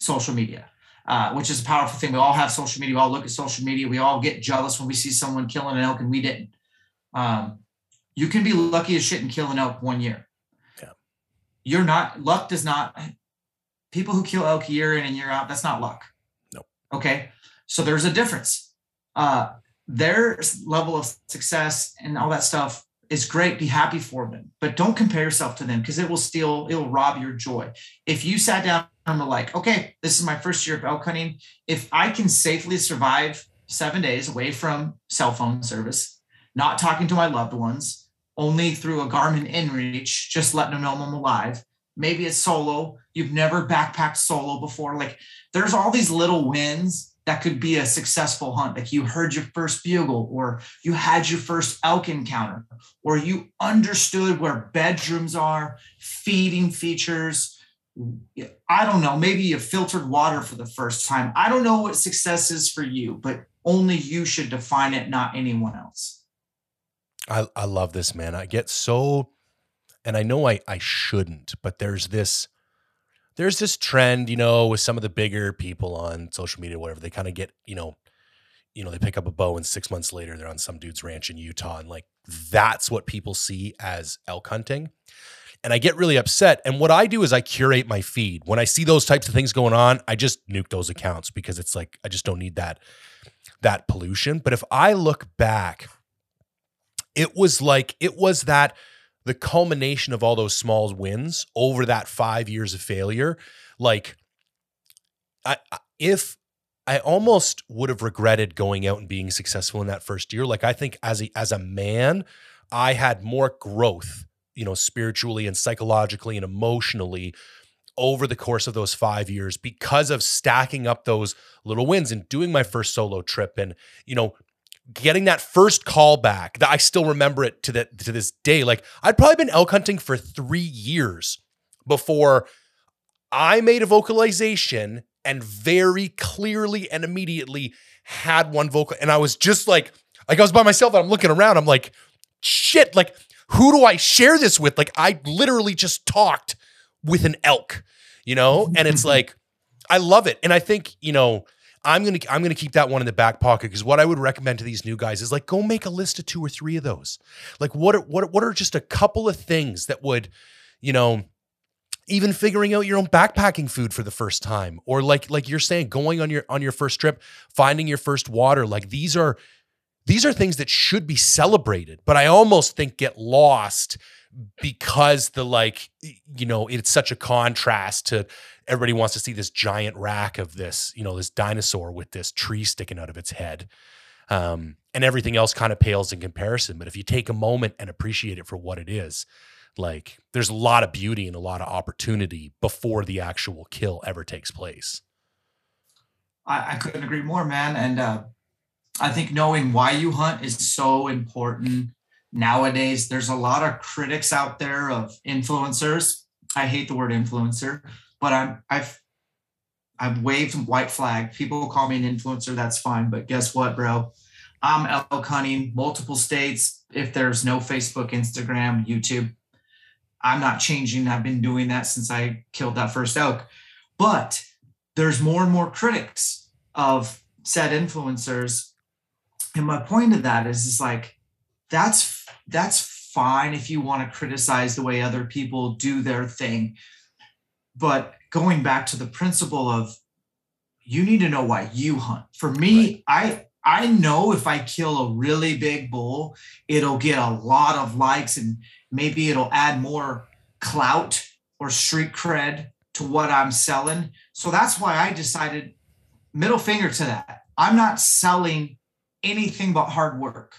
social media. Uh, which is a powerful thing. We all have social media. We all look at social media. We all get jealous when we see someone killing an elk and we didn't. Um, you can be lucky as shit and kill an elk one year. Yeah. You're not, luck does not, people who kill elk year in and year out, that's not luck. No. Okay. So there's a difference. Uh, their level of success and all that stuff is great. Be happy for them, but don't compare yourself to them because it will steal, it will rob your joy. If you sat down and were like, okay, this is my first year of elk hunting. If I can safely survive seven days away from cell phone service, not talking to my loved ones, only through a Garmin InReach, just letting them know I'm alive. Maybe it's solo. You've never backpacked solo before. Like there's all these little wins that could be a successful hunt. Like you heard your first bugle, or you had your first elk encounter, or you understood where bedrooms are, feeding features. I don't know, maybe you filtered water for the first time. I don't know what success is for you, but only you should define it, not anyone else. I, I love this, man. I get so, and I know I, I shouldn't, but there's this there's this trend, you know, with some of the bigger people on social media, whatever, they kind of get, you know, you know, they pick up a bow and six months later they're on some dude's ranch in Utah. And like that's what people see as elk hunting. And I get really upset. And what I do is I curate my feed. When I see those types of things going on, I just nuke those accounts because it's like I just don't need that that pollution. But if I look back, it was like it was that the culmination of all those small wins over that five years of failure, like, I if I almost would have regretted going out and being successful in that first year. Like, I think as a as a man, I had more growth, you know, spiritually and psychologically and emotionally over the course of those five years because of stacking up those little wins and doing my first solo trip and you know getting that first call back that I still remember it to that to this day. Like I'd probably been elk hunting for three years before I made a vocalization and very clearly and immediately had one vocal. And I was just like, like I was by myself and I'm looking around. I'm like, shit, like who do I share this with? Like I literally just talked with an elk, you know? And it's like, I love it. And I think, you know, I'm gonna I'm gonna keep that one in the back pocket because what I would recommend to these new guys is like go make a list of two or three of those. Like what are, what what are just a couple of things that would, you know, even figuring out your own backpacking food for the first time or like like you're saying going on your on your first trip finding your first water like these are these are things that should be celebrated but i almost think get lost because the like you know it's such a contrast to everybody wants to see this giant rack of this, you know, this dinosaur with this tree sticking out of its head. Um, and everything else kind of pales in comparison. But if you take a moment and appreciate it for what it is, like there's a lot of beauty and a lot of opportunity before the actual kill ever takes place. I, I couldn't agree more, man. And uh, I think knowing why you hunt is so important nowadays. There's a lot of critics out there of influencers. I hate the word influencer but I'm I've I've waved white flag. People call me an influencer, that's fine. But guess what, bro? I'm elk hunting multiple states. If there's no Facebook, Instagram, YouTube, I'm not changing. I've been doing that since I killed that first elk. But there's more and more critics of said influencers. And my point of that is, is like, that's that's fine if you want to criticize the way other people do their thing. But going back to the principle of you need to know why you hunt. For me, right. I I know if I kill a really big bull, it'll get a lot of likes and maybe it'll add more clout or street cred to what I'm selling. So that's why I decided middle finger to that. I'm not selling anything but hard work.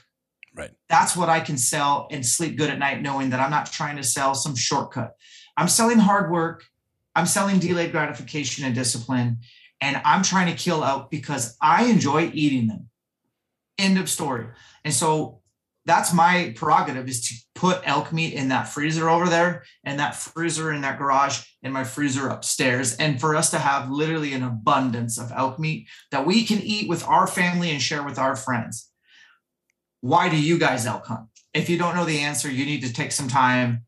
Right. That's what I can sell and sleep good at night, knowing that I'm not trying to sell some shortcut. I'm selling hard work. I'm selling delayed gratification and discipline. And I'm trying to kill elk because I enjoy eating them. End of story. And so that's my prerogative is to put elk meat in that freezer over there and that freezer in that garage and my freezer upstairs and for us to have literally an abundance of elk meat that we can eat with our family and share with our friends why do you guys elk hunt if you don't know the answer you need to take some time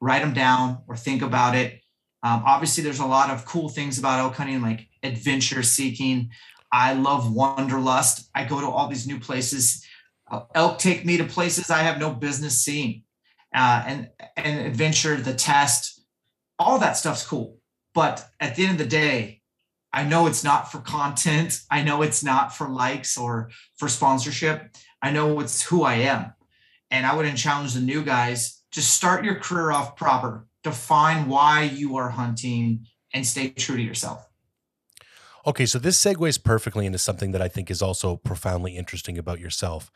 write them down or think about it um, obviously there's a lot of cool things about elk hunting like adventure seeking i love wanderlust i go to all these new places elk take me to places I have no business seeing, uh, and and adventure, the test, all that stuff's cool. But at the end of the day, I know it's not for content. I know it's not for likes or for sponsorship. I know it's who I am, and I wouldn't challenge the new guys: just start your career off proper. Define why you are hunting, and stay true to yourself. Okay, so this segues perfectly into something that I think is also profoundly interesting about yourself.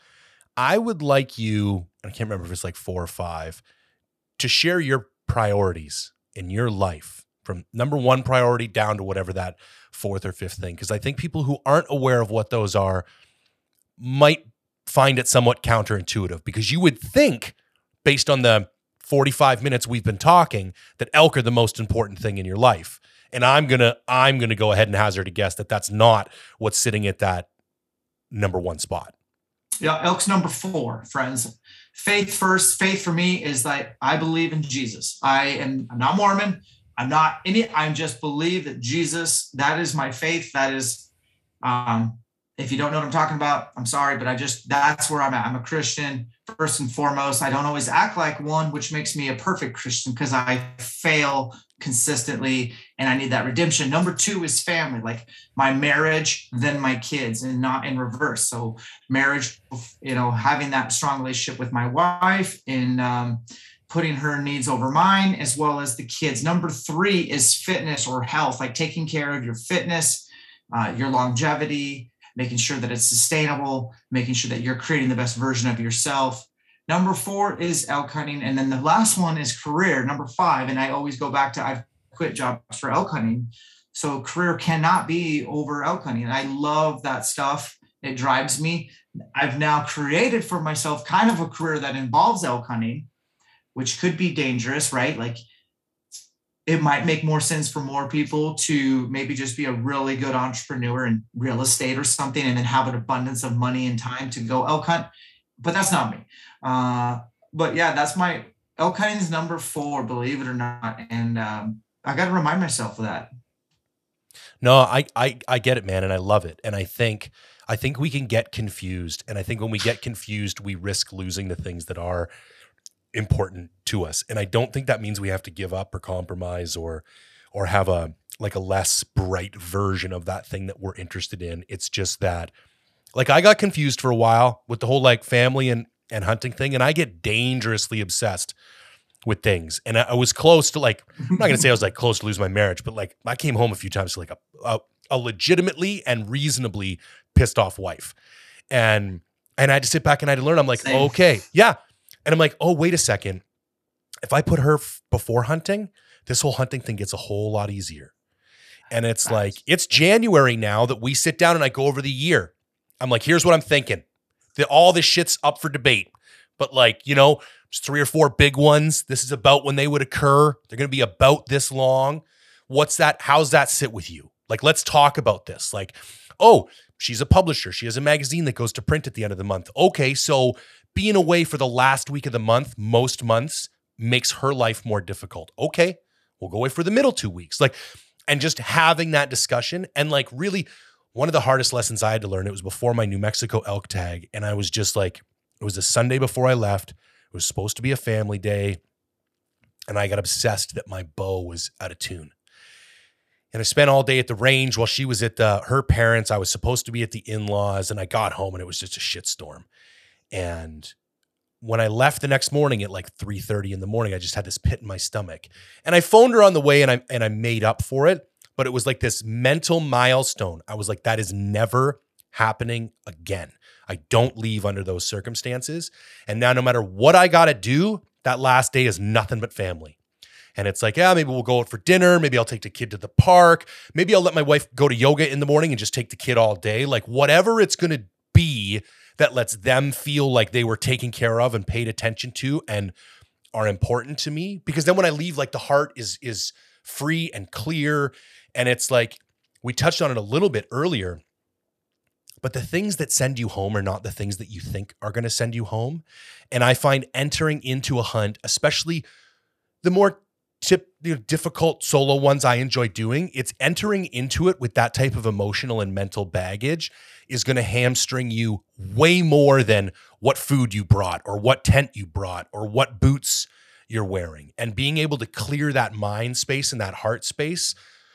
I would like you, I can't remember if it's like four or five, to share your priorities in your life from number one priority down to whatever that fourth or fifth thing. Because I think people who aren't aware of what those are might find it somewhat counterintuitive because you would think, based on the 45 minutes we've been talking, that elk are the most important thing in your life. And I'm gonna I'm gonna go ahead and hazard a guess that that's not what's sitting at that number one spot. Yeah, elk's number four, friends. Faith first. Faith for me is that I believe in Jesus. I am I'm not Mormon. I'm not any, I just believe that Jesus, that is my faith. That is um if you don't know what I'm talking about, I'm sorry, but I just that's where I'm at. I'm a Christian first and foremost. I don't always act like one, which makes me a perfect Christian because I fail consistently and I need that redemption. Number two is family, like my marriage, then my kids, and not in reverse. So, marriage, you know, having that strong relationship with my wife and um, putting her needs over mine, as well as the kids. Number three is fitness or health, like taking care of your fitness, uh, your longevity, making sure that it's sustainable, making sure that you're creating the best version of yourself. Number four is elk hunting. And then the last one is career, number five. And I always go back to I've quit jobs for elk hunting. So career cannot be over elk hunting. I love that stuff. It drives me. I've now created for myself kind of a career that involves elk hunting, which could be dangerous, right? Like it might make more sense for more people to maybe just be a really good entrepreneur in real estate or something and then have an abundance of money and time to go elk hunt. But that's not me. Uh, but yeah, that's my elk hunting is number four, believe it or not. And um, I got to remind myself of that. No, I, I I get it, man, and I love it. And I think I think we can get confused, and I think when we get confused, we risk losing the things that are important to us. And I don't think that means we have to give up or compromise or or have a like a less bright version of that thing that we're interested in. It's just that like I got confused for a while with the whole like family and and hunting thing and I get dangerously obsessed with things. And I, I was close to like I'm not going to say I was like close to lose my marriage, but like I came home a few times to like a, a a legitimately and reasonably pissed off wife. And and I had to sit back and I had to learn. I'm like, Same. okay, yeah, and I'm like, oh, wait a second. If I put her f- before hunting, this whole hunting thing gets a whole lot easier. And it's nice. like, it's January now that we sit down and I go over the year. I'm like, here's what I'm thinking. The, all this shit's up for debate. But like, you know, three or four big ones. This is about when they would occur. They're going to be about this long. What's that? How's that sit with you? Like, let's talk about this. Like, oh, she's a publisher. She has a magazine that goes to print at the end of the month. Okay, so being away for the last week of the month, most months, makes her life more difficult. Okay, we'll go away for the middle two weeks. Like, and just having that discussion and like really one of the hardest lessons I had to learn, it was before my New Mexico elk tag. And I was just like, it was a Sunday before I left. It was supposed to be a family day. And I got obsessed that my bow was out of tune. And I spent all day at the range while she was at the, her parents. I was supposed to be at the in laws. And I got home and it was just a shitstorm. And when I left the next morning at like 3:30 in the morning, I just had this pit in my stomach. And I phoned her on the way and I and I made up for it, but it was like this mental milestone. I was like that is never happening again. I don't leave under those circumstances. And now, no matter what I got to do, that last day is nothing but family. And it's like, yeah, maybe we'll go out for dinner. Maybe I'll take the kid to the park. Maybe I'll let my wife go to yoga in the morning and just take the kid all day. Like, whatever it's going to be that lets them feel like they were taken care of and paid attention to and are important to me. Because then when I leave, like the heart is is free and clear. And it's like we touched on it a little bit earlier. But the things that send you home are not the things that you think are going to send you home. And I find entering into a hunt, especially the more tip, you know, difficult solo ones I enjoy doing, it's entering into it with that type of emotional and mental baggage is going to hamstring you way more than what food you brought or what tent you brought or what boots you're wearing. And being able to clear that mind space and that heart space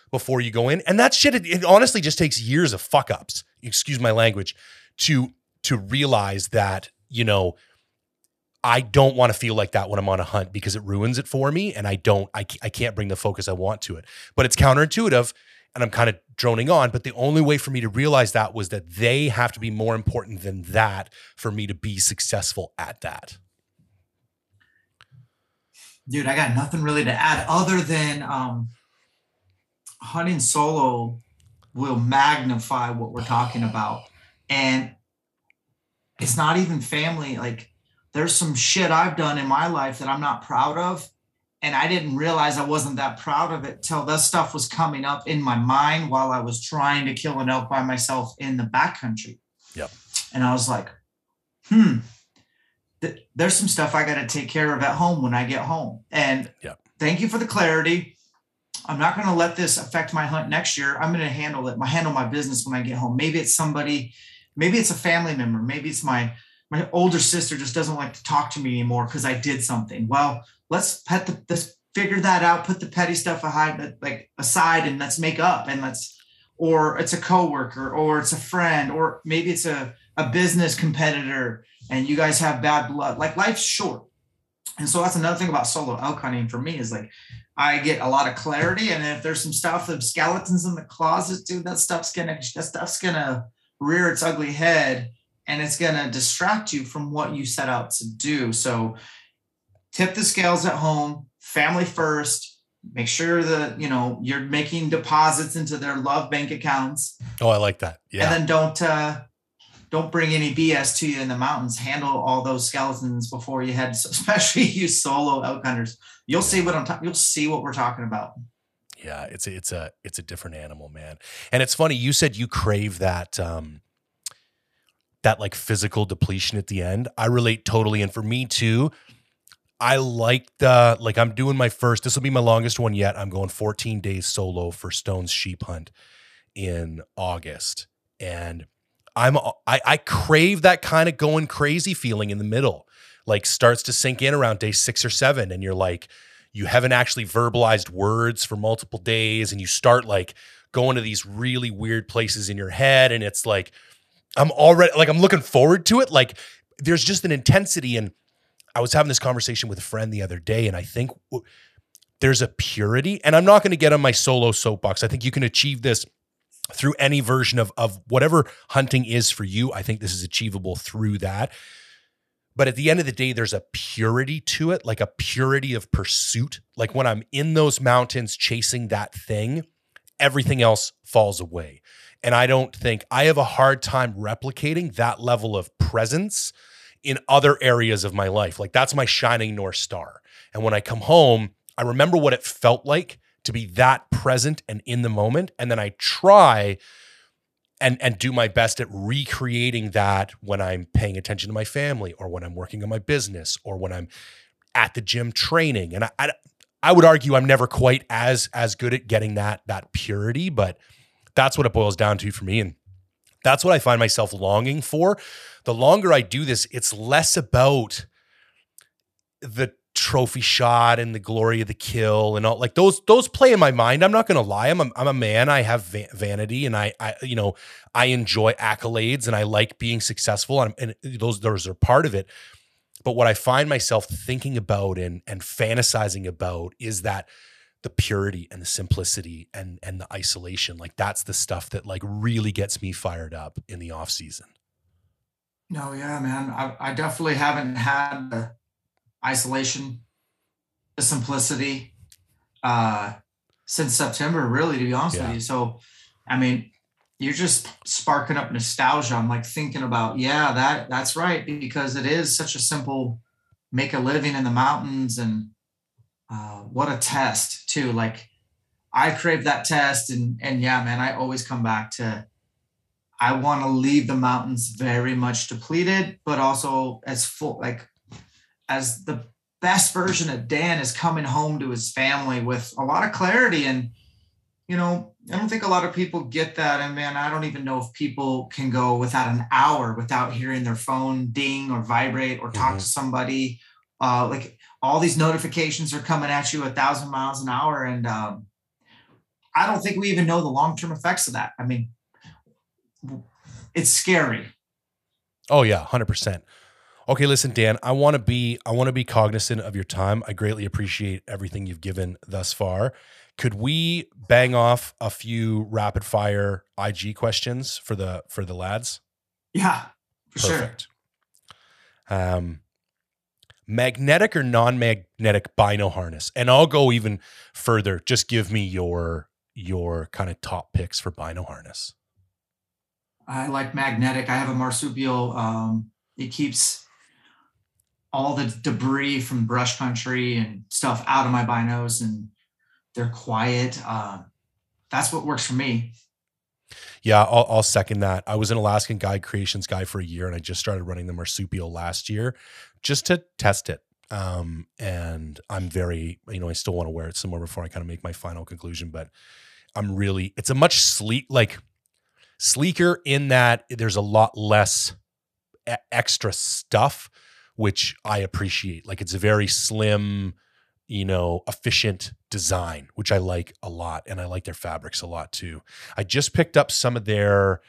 before you go in. And that shit, it, it honestly just takes years of fuck ups, excuse my language, to to realize that, you know, I don't want to feel like that when I'm on a hunt because it ruins it for me. And I don't, I, I can't bring the focus I want to it. But it's counterintuitive and I'm kind of droning on. But the only way for me to realize that was that they have to be more important than that for me to be successful at that. Dude, I got nothing really to add other than um, hunting solo will magnify what we're talking about. And it's not even family. Like, there's some shit I've done in my life that I'm not proud of. And I didn't realize I wasn't that proud of it till that stuff was coming up in my mind while I was trying to kill an elk by myself in the backcountry. Yep. And I was like, hmm, th- there's some stuff I got to take care of at home when I get home. And yep. thank you for the clarity. I'm not going to let this affect my hunt next year. I'm going to handle it, I handle my business when I get home. Maybe it's somebody, maybe it's a family member, maybe it's my my older sister just doesn't like to talk to me anymore because I did something. Well, let's pet the let's figure that out, put the petty stuff aside, like aside, and let's make up and let's or it's a coworker or it's a friend or maybe it's a, a business competitor and you guys have bad blood. Like life's short. And so that's another thing about solo elk hunting for me is like I get a lot of clarity. And if there's some stuff of skeletons in the closet, dude, that stuff's gonna that stuff's gonna rear its ugly head and it's going to distract you from what you set out to do. So tip the scales at home, family first. Make sure that you know you're making deposits into their love bank accounts. Oh, I like that. Yeah. And then don't uh, don't bring any BS to you in the mountains. Handle all those skeletons before you head, especially you solo elk hunters. You'll see what I'm talking. You'll see what we're talking about. Yeah, it's a, it's a it's a different animal, man. And it's funny. You said you crave that um, that like physical depletion at the end. I relate totally. And for me too, I like the like I'm doing my first, this will be my longest one yet. I'm going 14 days solo for Stone's sheep hunt in August. And I'm I, I crave that kind of going crazy feeling in the middle. Like starts to sink in around day six or seven, and you're like, you haven't actually verbalized words for multiple days, and you start like going to these really weird places in your head, and it's like I'm already like I'm looking forward to it. Like there's just an intensity and I was having this conversation with a friend the other day and I think there's a purity and I'm not going to get on my solo soapbox. I think you can achieve this through any version of of whatever hunting is for you. I think this is achievable through that. But at the end of the day, there's a purity to it, like a purity of pursuit. Like when I'm in those mountains chasing that thing, everything else falls away. And I don't think I have a hard time replicating that level of presence in other areas of my life. Like that's my shining North Star. And when I come home, I remember what it felt like to be that present and in the moment. And then I try and and do my best at recreating that when I'm paying attention to my family or when I'm working on my business or when I'm at the gym training. And I, I, I would argue I'm never quite as as good at getting that that purity, but that's what it boils down to for me. And that's what I find myself longing for. The longer I do this, it's less about the trophy shot and the glory of the kill and all like those those play in my mind i'm not gonna lie i'm a, I'm a man i have va- vanity and I, I you know i enjoy accolades and i like being successful and, and those those are part of it but what i find myself thinking about and and fantasizing about is that the purity and the simplicity and and the isolation. Like that's the stuff that like really gets me fired up in the off season. No yeah man. I, I definitely haven't had the isolation the simplicity uh since september really to be honest yeah. with you. So i mean you're just sparking up nostalgia. I'm like thinking about yeah that that's right because it is such a simple make a living in the mountains and uh, what a test too. Like I crave that test and and yeah, man, I always come back to I want to leave the mountains very much depleted, but also as full like as the best version of Dan is coming home to his family with a lot of clarity and you know, I don't think a lot of people get that. And man, I don't even know if people can go without an hour without hearing their phone ding or vibrate or talk mm-hmm. to somebody. Uh, like all these notifications are coming at you a thousand miles an hour. And um, I don't think we even know the long term effects of that. I mean, it's scary. Oh, yeah, 100%. Okay, listen, Dan, I want to be I want to be cognizant of your time. I greatly appreciate everything you've given thus far. Could we bang off a few rapid fire IG questions for the for the lads? Yeah, for Perfect. sure. Um magnetic or non-magnetic bino harness? And i'll go even further. Just give me your your kind of top picks for bino harness. I like magnetic. I have a marsupial um, it keeps all the debris from brush country and stuff out of my binos and they're quiet uh, that's what works for me. Yeah, I'll, I'll, second that. I was an Alaskan guide creations guy for a year, and I just started running the marsupial last year just to test it. Um, and I'm very, you know, I still want to wear it somewhere before I kind of make my final conclusion. But I'm really, it's a much sleek, like sleeker in that there's a lot less e- extra stuff, which I appreciate. Like it's a very slim, you know, efficient design, which I like a lot. And I like their fabrics a lot too. I just picked up some of their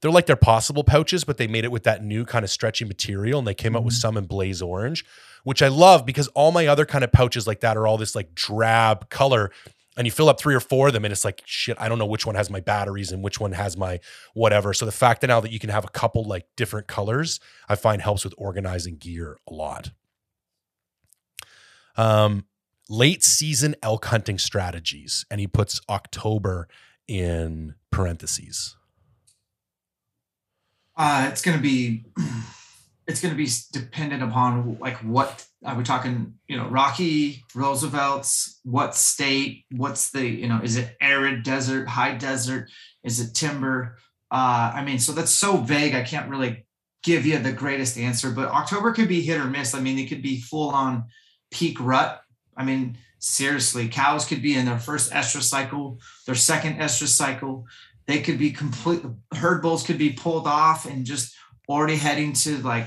they're like their possible pouches, but they made it with that new kind of stretchy material, and they came out with mm-hmm. some in blaze orange, which I love because all my other kind of pouches like that are all this like drab color. And you fill up three or four of them, and it's like shit. I don't know which one has my batteries and which one has my whatever. So the fact that now that you can have a couple like different colors, I find helps with organizing gear a lot. Um, late season elk hunting strategies, and he puts October in parentheses. Uh, it's going to be it's going to be dependent upon like what are we talking you know rocky roosevelt's what state what's the you know is it arid desert high desert is it timber? Uh i mean so that's so vague i can't really give you the greatest answer but october could be hit or miss. I mean it could be full on peak rut. I mean seriously cows could be in their first estrus cycle their second estrus cycle they could be complete herd bulls could be pulled off and just already heading to like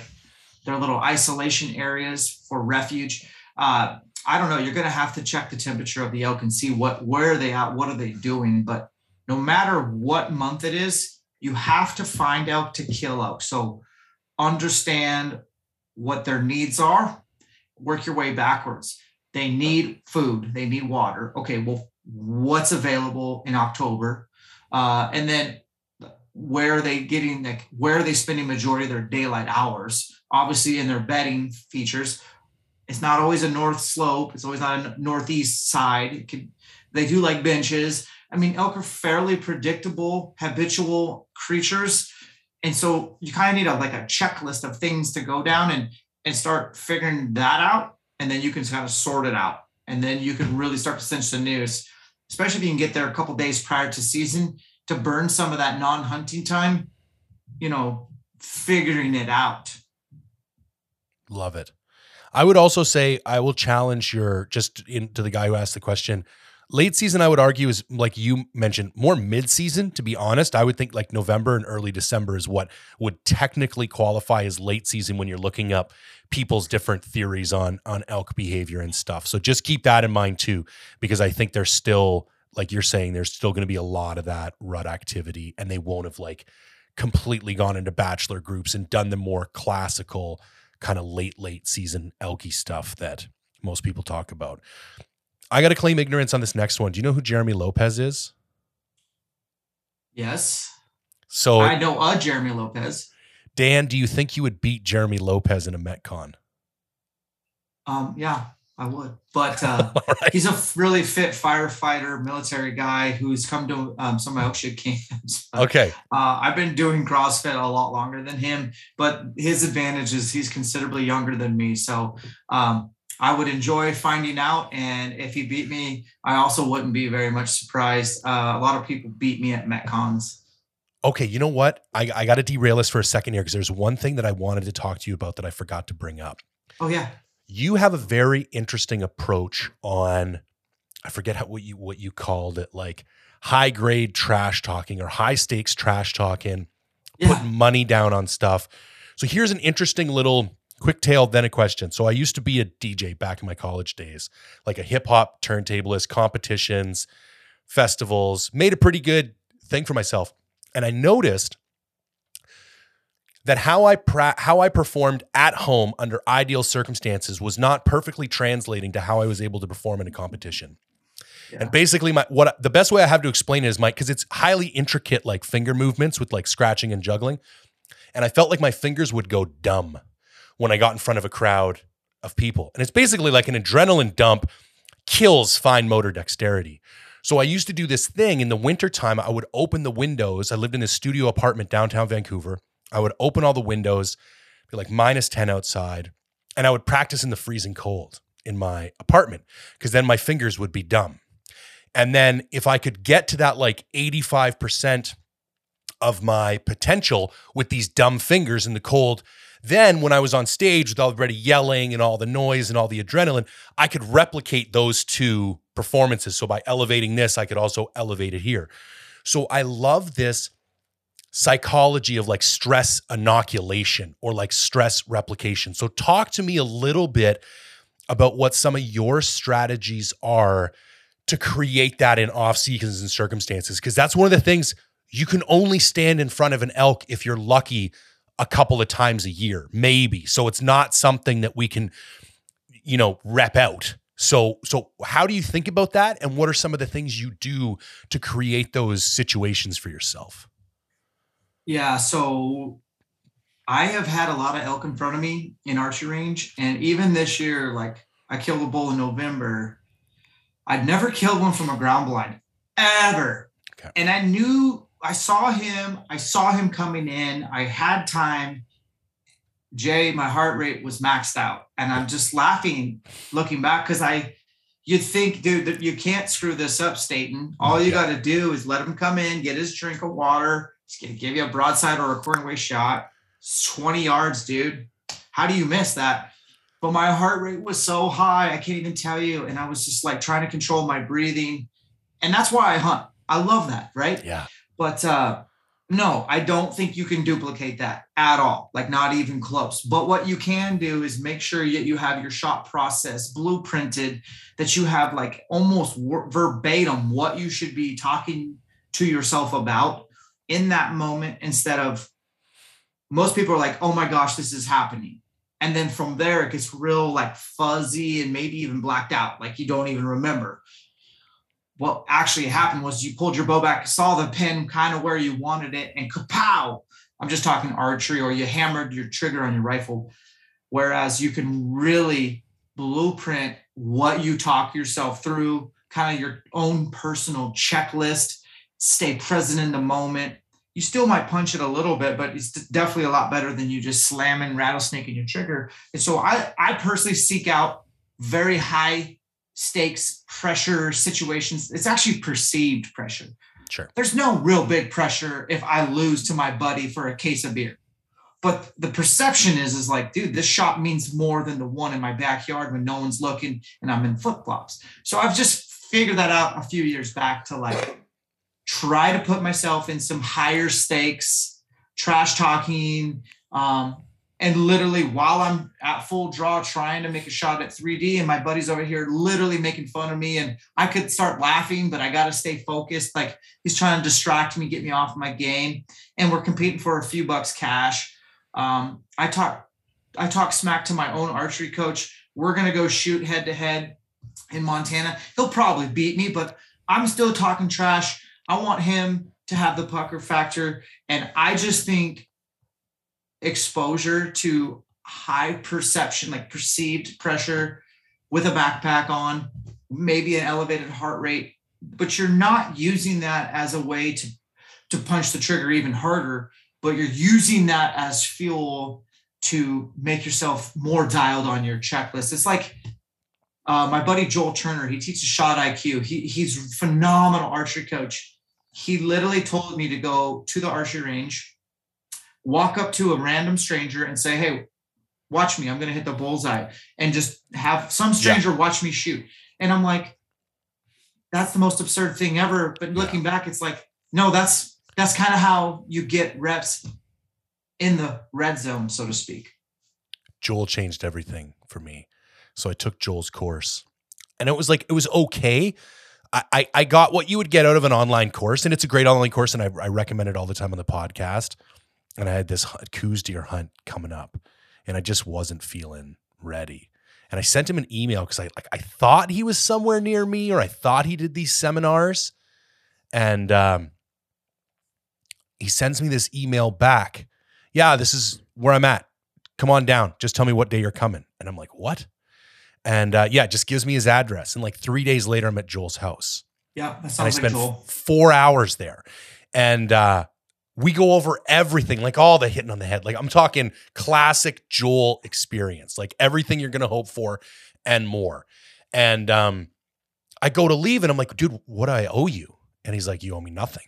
their little isolation areas for refuge. Uh, I don't know. You're going to have to check the temperature of the elk and see what where are they at, what are they doing. But no matter what month it is, you have to find elk to kill elk. So understand what their needs are. Work your way backwards. They need food. They need water. Okay, well, what's available in October? Uh, and then where are they getting like where are they spending majority of their daylight hours? Obviously, in their bedding features, it's not always a north slope. It's always not a northeast side. Could, they do like benches. I mean, elk are fairly predictable, habitual creatures, and so you kind of need a like a checklist of things to go down and and start figuring that out, and then you can kind of sort it out, and then you can really start to cinch the news especially if you can get there a couple days prior to season to burn some of that non-hunting time, you know, figuring it out. Love it. I would also say I will challenge your just into the guy who asked the question. Late season, I would argue, is like you mentioned, more mid season. To be honest, I would think like November and early December is what would technically qualify as late season when you're looking up people's different theories on on elk behavior and stuff. So just keep that in mind too, because I think there's still, like you're saying, there's still going to be a lot of that rut activity, and they won't have like completely gone into bachelor groups and done the more classical kind of late late season elky stuff that most people talk about. I got to claim ignorance on this next one. Do you know who Jeremy Lopez is? Yes. So I know a Jeremy Lopez. Dan, do you think you would beat Jeremy Lopez in a MetCon? Um, yeah, I would. But uh, right. he's a really fit firefighter, military guy who's come to um, some of my Elkshape camps. But, Okay. Uh, I've been doing CrossFit a lot longer than him, but his advantage is he's considerably younger than me. So um, I would enjoy finding out. And if he beat me, I also wouldn't be very much surprised. Uh, a lot of people beat me at MetCons. Okay, you know what? I, I got to derail this for a second here because there's one thing that I wanted to talk to you about that I forgot to bring up. Oh, yeah. You have a very interesting approach on, I forget how, what you what you called it, like high grade trash talking or high stakes trash talking, Yeah. putting money down on stuff. So here's an interesting little quick tale, then a question. So I used to be a DJ back in my college days, like a hip hop turntablist, competitions, festivals, made a pretty good thing for myself. And I noticed that how I pra- how I performed at home under ideal circumstances was not perfectly translating to how I was able to perform in a competition. Yeah. And basically, my what the best way I have to explain it is, Mike, because it's highly intricate, like finger movements with like scratching and juggling, and I felt like my fingers would go dumb when I got in front of a crowd of people, and it's basically like an adrenaline dump kills fine motor dexterity. So I used to do this thing in the wintertime. I would open the windows. I lived in a studio apartment downtown Vancouver. I would open all the windows, be like minus 10 outside, and I would practice in the freezing cold in my apartment because then my fingers would be dumb. And then if I could get to that like 85% of my potential with these dumb fingers in the cold, then when I was on stage with already yelling and all the noise and all the adrenaline, I could replicate those two performances. So by elevating this, I could also elevate it here. So I love this psychology of like stress inoculation or like stress replication. So talk to me a little bit about what some of your strategies are to create that in off seasons and circumstances because that's one of the things you can only stand in front of an elk if you're lucky a couple of times a year maybe. So it's not something that we can you know rep out. So so how do you think about that? And what are some of the things you do to create those situations for yourself? Yeah, so I have had a lot of elk in front of me in archery range, and even this year, like I killed a bull in November. I'd never killed one from a ground blind ever, Okay. and I knew I saw him. I saw him coming in. I had time. Jay, my heart rate was maxed out, and I'm just laughing looking back because I. You'd think, dude, that you can't screw this up, Staton. All you Yeah. got to do is let him come in, get his drink of water, He's gonna give you a broadside or a quartering away shot. It's 20 yards, dude. How do you miss that? But my heart rate was so high, I can't even tell you. And I was just like trying to control my breathing. And that's why I hunt. I love that, right? yeah But uh no, I don't think you can duplicate that at all, like not even close. But what you can do is make sure that you have your shot process blueprinted, that you have like almost verbatim what you should be talking to yourself about in that moment instead of most people are like, oh my gosh, this is happening. And then from there, it gets real like fuzzy and maybe even blacked out, like you don't even remember what actually happened was you pulled your bow back, saw the pin kind of where you wanted it, and kapow! I'm just talking archery, or you hammered your trigger on your rifle. Whereas you can really blueprint what you talk yourself through, kind of your own personal checklist, stay present in the moment. You still might punch it a little bit, but it's definitely a lot better than you just slamming rattlesnaking your trigger. And so I, I personally seek out very high stakes pressure situations. It's actually perceived pressure. sure There's no real big pressure if I lose to my buddy for a case of beer. But the perception is, is like, dude, this shot means more than the one in my backyard when no one's looking and I'm in flip flops. So I've just figured that out a few years back to like try to put myself in some higher stakes, trash talking, um, and literally while I'm at full draw trying to make a shot at 3D, and my buddy's over here literally making fun of me, and I could start laughing, but I got to stay focused. Like he's trying to distract me, get me off my game, and we're competing for a few bucks cash. Um, I talk, I talk smack to my own archery coach. We're gonna go shoot head to head. in Montana. He'll probably beat me, but I'm still talking trash. I want him to have the pucker factor. And I just think exposure to high perception, like perceived pressure with a backpack on, maybe an elevated heart rate, but you're not using that as a way to, to punch the trigger even harder, but you're using that as fuel to make yourself more dialed on your checklist. It's like uh, my buddy Joel Turner, he teaches shot IQ. He, he's phenomenal archery coach. He literally told me to go to the archery range, walk up to a random stranger and say, Hey, watch me. I'm going to hit the bullseye and just have some stranger yeah. watch me shoot. And I'm like, that's the most absurd thing ever. But looking yeah. back, it's like, no, that's, that's kind of how you get reps in the red zone, so to speak. Joel changed everything for me. So I took Joel's course and it was like, it was okay. I, I, I got what you would get out of an online course and it's a great online course. And I, I recommend it all the time on the podcast. And I had this Coues deer hunt coming up and I just wasn't feeling ready. And I sent him an email because I like I thought he was somewhere near me or I thought he did these seminars. And um, he sends me this email back. Yeah, this is where I'm at. Come on down. Just tell me what day you're coming. And I'm like, what? And uh, yeah, just gives me his address. And like three days later, I'm at Joel's house. Yeah, that sounds and I spent like Joel. four hours there. And uh, we go over everything, like all the hitting on the head. Like I'm talking classic Joel experience, like everything you're gonna hope for and more. And um, I go to leave and I'm like, dude, what do I owe you? And he's like, you owe me nothing.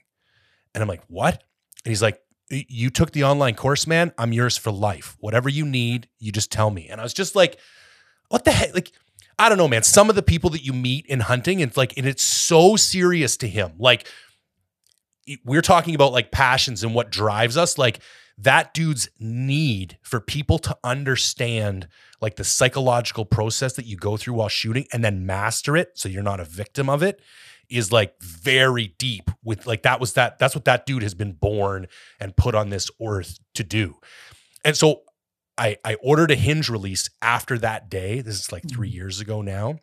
And I'm like, what? And he's like, you took the online course, man. I'm yours for life. Whatever you need, you just tell me. And I was just like, what the heck? Like, I don't know, man. Some of the people that you meet in hunting, it's like, and it's so serious to him. Like, we're talking about like passions and what drives us. Like, that dude's need for people to understand like the psychological process that you go through while shooting and then master it so you're not a victim of it is like very deep with like that was that that's what that dude has been born and put on this earth to do. And so I I ordered a hinge release after that day. This is like 3 mm-hmm. years ago now.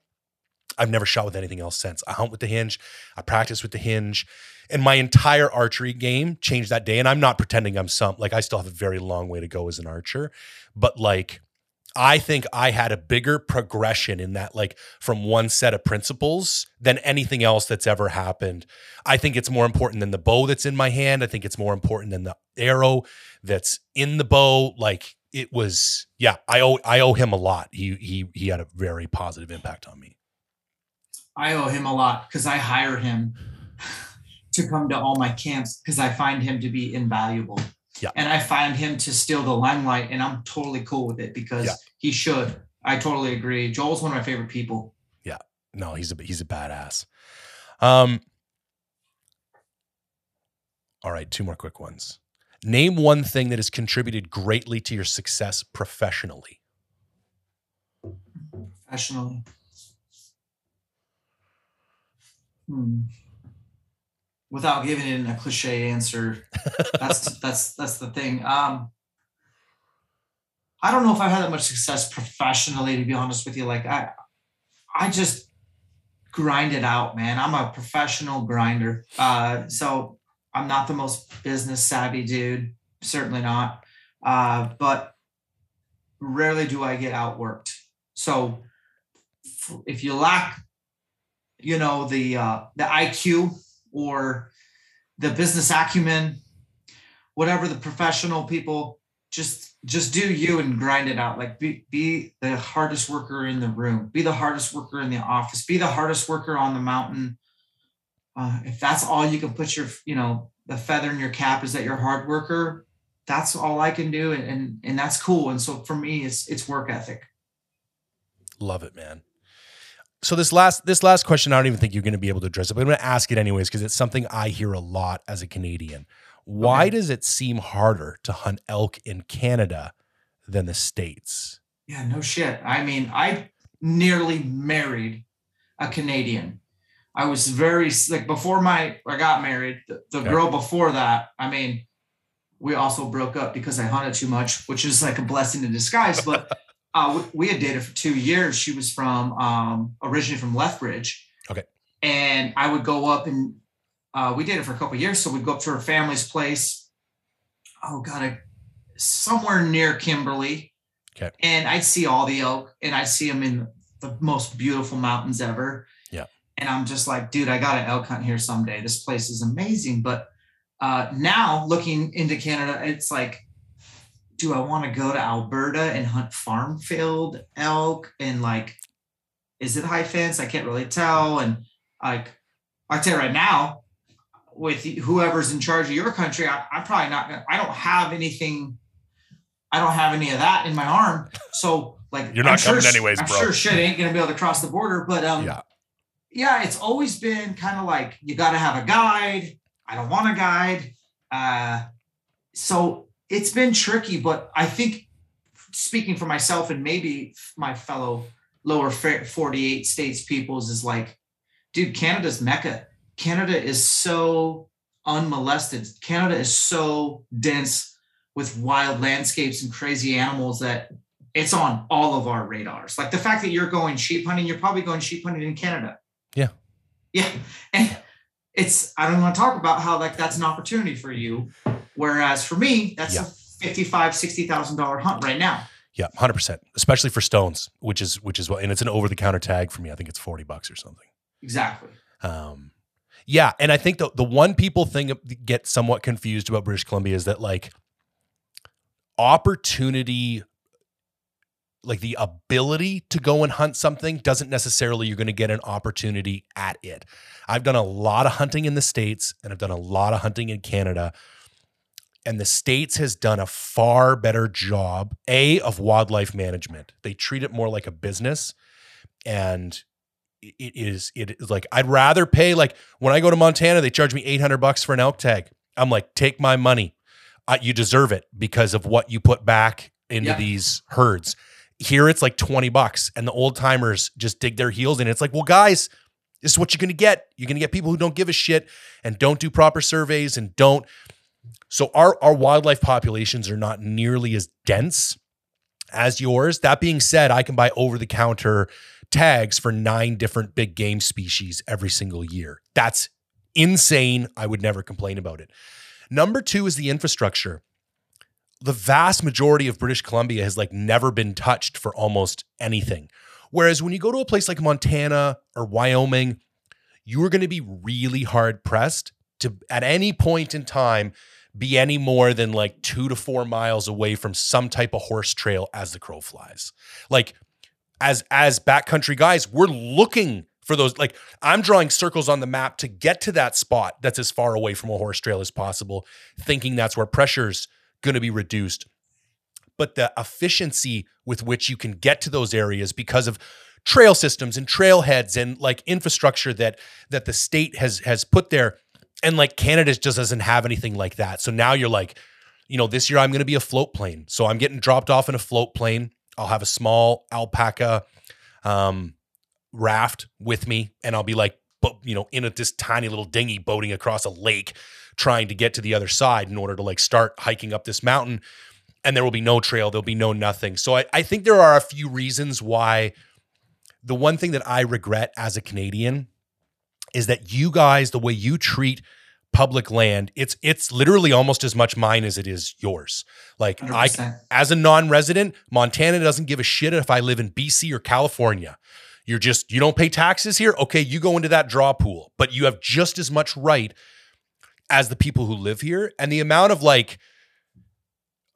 I've never shot with anything else since. I hunt with the hinge, I practice with the hinge, and my entire archery game changed that day. And I'm not pretending I'm some like I still have a very long way to go as an archer, but like I think I had a bigger progression in that, like from one set of principles than anything else that's ever happened. I think it's more important than the bow that's in my hand. I think it's more important than the arrow that's in the bow. Like it was, yeah, I owe I owe him a lot. He he he had a very positive impact on me. I owe him a lot because I hire him to come to all my camps because I find him to be invaluable. Yeah. And I find him to steal the limelight, and I'm totally cool with it because yeah. he should. I totally agree. Joel's one of my favorite people. Yeah. No, he's a he's a badass. Um. All right, two more quick ones. Name one thing that has contributed greatly to your success professionally. Professionally. Hmm without giving it a cliche answer, that's that's that's the thing. Um, I don't know if I've had that much success professionally, to be honest with you. Like I, I just grind it out, man. I'm a professional grinder. Uh, so I'm not the most business savvy dude, certainly not. Uh, but rarely do I get outworked. So if you lack, you know, the uh, the IQ or the business acumen, whatever the professional people, just just do you and grind it out. Like be be the hardest worker in the room, be the hardest worker in the office, be the hardest worker on the mountain. Uh, if that's all you can put your, you know, the feather in your cap is that you're a hard worker, that's all I can do, and and, and that's cool. And so for me, it's it's work ethic. Love it, man so this last this last question, I don't even think you're going to be able to address it, but I'm going to ask it anyways because it's something I hear a lot as a Canadian. Why okay. does it seem harder to hunt elk in Canada than the states? Yeah, no shit. I mean, I nearly married a Canadian. I was very like before my I got married. The, the okay. girl before that, I mean, we also broke up because I hunted too much, which is like a blessing in disguise. But Uh, we, we had dated for two years. She was from um, originally from Lethbridge. Okay. And I would go up and uh, we dated for a couple years, so we'd go up to her family's place. Oh God, I, somewhere near Kimberley. Okay. And I'd see all the elk, and I'd see them in the most beautiful mountains ever. Yeah. And I'm just like, dude, I got to elk hunt here someday. This place is amazing. But uh, now looking into Canada, it's like, do I want to go to Alberta and hunt farm field elk? And like, is it high fence? I can't really tell. And like, I tell you right now, with whoever's in charge of your country, I, am probably not gonna, I don't have anything, I don't have any of that in my arm. So like you're not I'm coming sure, anyways, I'm bro. sure shit ain't gonna be able to cross the border, but um yeah. yeah, it's always been kind of like you gotta have a guide. I don't want a guide. Uh so it's been tricky, but I think speaking for myself and maybe my fellow lower 48 states peoples is like, dude, Canada's Mecca. Canada is so unmolested. Canada is so dense with wild landscapes and crazy animals that it's on all of our radars. Like the fact that you're going sheep hunting, you're probably going sheep hunting in Canada. Yeah. Yeah. And it's, I don't want to talk about how like that's an opportunity for you. Whereas for me, that's Yeah. a fifty-five, sixty thousand dollar hunt right now. Yeah, hundred percent. Especially for stones, which is which is what, and it's an over the counter tag for me. I think it's forty bucks or something. Exactly. Um, yeah, and I think the the one people thing get somewhat confused about British Columbia is that like opportunity, like the ability to go and hunt something, doesn't necessarily you're going to get an opportunity at it. I've done a lot of hunting in the states, and I've done a lot of hunting in Canada. And the states has done a far better job, a of wildlife management. They treat it more like a business, and it is it is like I'd rather pay like when I go to Montana, they charge me eight hundred bucks for an elk tag. I'm like, take my money, uh, you deserve it because of what you put back into Yeah. these herds. Here it's like twenty bucks, and the old timers just dig their heels in. It's like, well, guys, this is what you're gonna get. You're gonna get people who don't give a shit and don't do proper surveys and don't. So our our wildlife populations are not nearly as dense as yours. That being said, I can buy over the counter tags for nine different big game species every single year. That's insane. I would never complain about it. Number two is the infrastructure. The vast majority of British Columbia has like never been touched for almost anything. Whereas when you go to a place like Montana or Wyoming, you are going to be really hard pressed to at any point in time be any more than like two to four miles away from some type of horse trail as the crow flies. Like as as backcountry guys, we're looking for those. Like I'm drawing circles on the map to get to that spot that's as far away from a horse trail as possible, thinking that's where pressure's going to be reduced. But the efficiency with which you can get to those areas because of trail systems and trailheads and like infrastructure that that the state has has put there and like Canada just doesn't have anything like that. So now you're like, you know, this year I'm going to be a float plane. So I'm getting dropped off in a float plane. I'll have a small Alpacka um, raft with me, and I'll be like, but you know, in a, this tiny little dinghy boating across a lake, trying to get to the other side in order to like start hiking up this mountain. And there will be no trail. There'll be no nothing. So I, I think there are a few reasons why. The one thing that I regret as a Canadian is that you guys, the way you treat public land, it's it's literally almost as much mine as it is yours. Like I 100%. as a non-resident, Montana doesn't give a shit if I live in BC or California. You're just you don't pay taxes here. Okay, you go into that draw pool, but you have just as much right as the people who live here. And the amount of like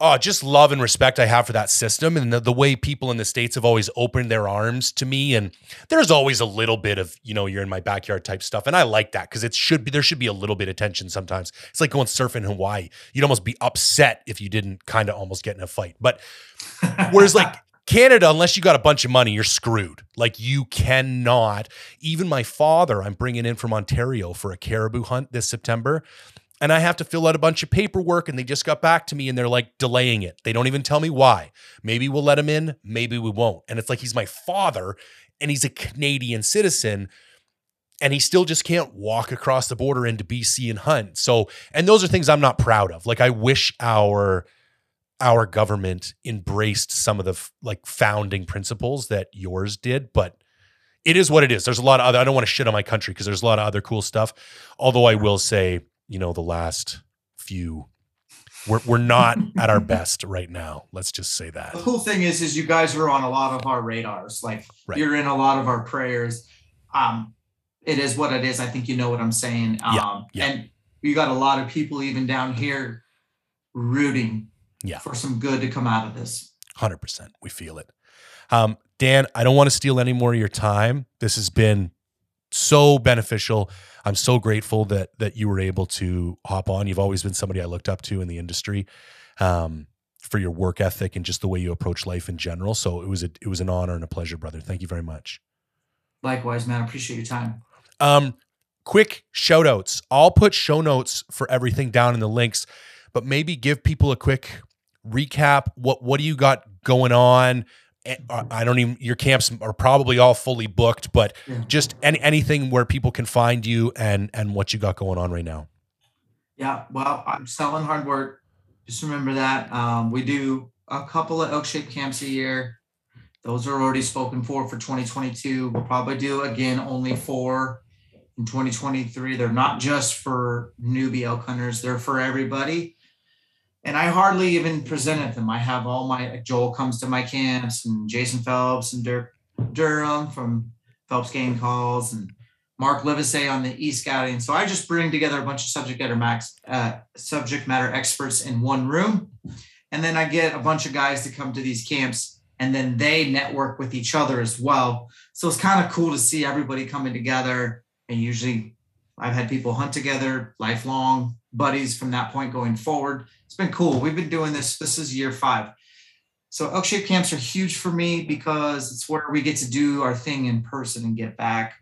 oh, just love and respect I have for that system and the, the way people in the states have always opened their arms to me. And there's always a little bit of you know you're in my backyard type stuff, and I like that because it should be there should be a little bit of tension sometimes. It's like going surfing in Hawaii. You'd almost be upset if you didn't kind of almost get in a fight, but Whereas like Canada, unless you got a bunch of money, you're screwed. Like you cannot. Even my father, I'm bringing in from Ontario for a caribou hunt this September. And I have to fill out a bunch of paperwork, and they just got back to me and they're like delaying it. They don't even tell me why. Maybe we'll let him in, maybe we won't. And it's like he's my father and he's a Canadian citizen and he still just can't walk across the border into BC and hunt. So, and those are things I'm not proud of. Like I wish our our government embraced some of the f- like founding principles that yours did, but it is what it is. There's a lot of other, I don't want to shit on my country because there's a lot of other cool stuff. Although I will say, you know, the last few, we're, we're not at our best right now. Let's just say that. The cool thing is, is you guys are on a lot of our radars. Like Right. you're in a lot of our prayers. Um, it is what it is. I think you know what I'm saying. Um, Yeah, yeah. and you got a lot of people even down here rooting Yeah. for some good to come out of this. 100%. We feel it. Um, Dan, I don't want to steal any more of your time. This has been so beneficial. I'm so grateful that that you were able to hop on. You've always been somebody I looked up to in the industry um, for your work ethic and just the way you approach life in general. So it was a, it was an honor and a pleasure, brother. Thank you very much. Likewise, man. I appreciate your time. Um, quick shout outs. I'll put show notes for everything down in the links, but maybe give people a quick recap. What what do you got going on? Eh, I I don't even your camps are probably all fully booked, but Yeah. just any anything where people can find you and and what you got going on right now. Yeah, well, I'm selling hard work. Just remember that. Um, we do a couple of elk shaped camps a year. Those are already spoken for for 2022. We'll probably do again only four in 2023. They're not just for newbie elk hunters, they're for everybody. And I hardly even presented them. I have all my Joel comes to my camps and Jason Phelps and Dirk Durham from Phelps Game Calls and Mark Livesey on the e scouting. So I just bring together a bunch of subject matter max uh, subject matter experts in one room, and then I get a bunch of guys to come to these camps, and then they network with each other as well. So it's kind of cool to see everybody coming together. And usually, I've had people hunt together, lifelong buddies from that point going forward. It's been cool. We've been doing this. This is year five. So Elkshape camps are huge for me because it's where we get to do our thing in person and get back.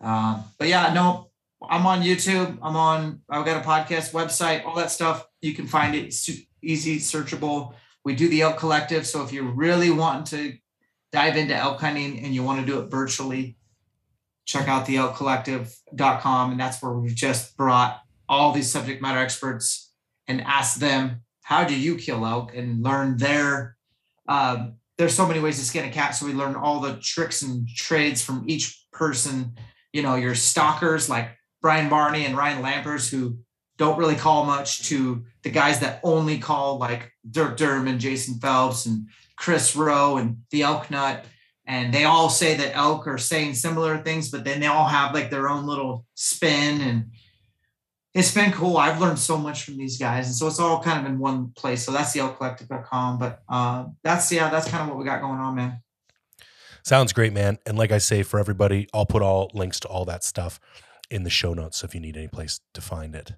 Um, but yeah, no, I'm on YouTube. I'm on. I've got a podcast website, all that stuff. You can find it easy, searchable. We do the Elk Collective. So if you're really wanting to dive into elk hunting and you want to do it virtually, check out the elkcollective.com. And that's where we've just brought all these subject matter experts and asked them, how do you kill elk and learn their um, there's so many ways to skin a cat. So we learn all the tricks and trades from each person. You know, your stalkers like Brian Barney and Ryan Lampers, who don't really call much, to the guys that only call like Dirk Durham and Jason Phelps and Chris Rowe and the Elk Nut. And they all say that elk are saying similar things, but then they all have like their own little spin. And it's been cool. I've learned so much from these guys. And so it's all kind of in one place. So that's the elkcollective.com. But uh, that's, yeah, that's kind of what we got going on, man. Sounds great, man. And like I say, for everybody, I'll put all links to all that stuff in the show notes. So if you need any place to find it.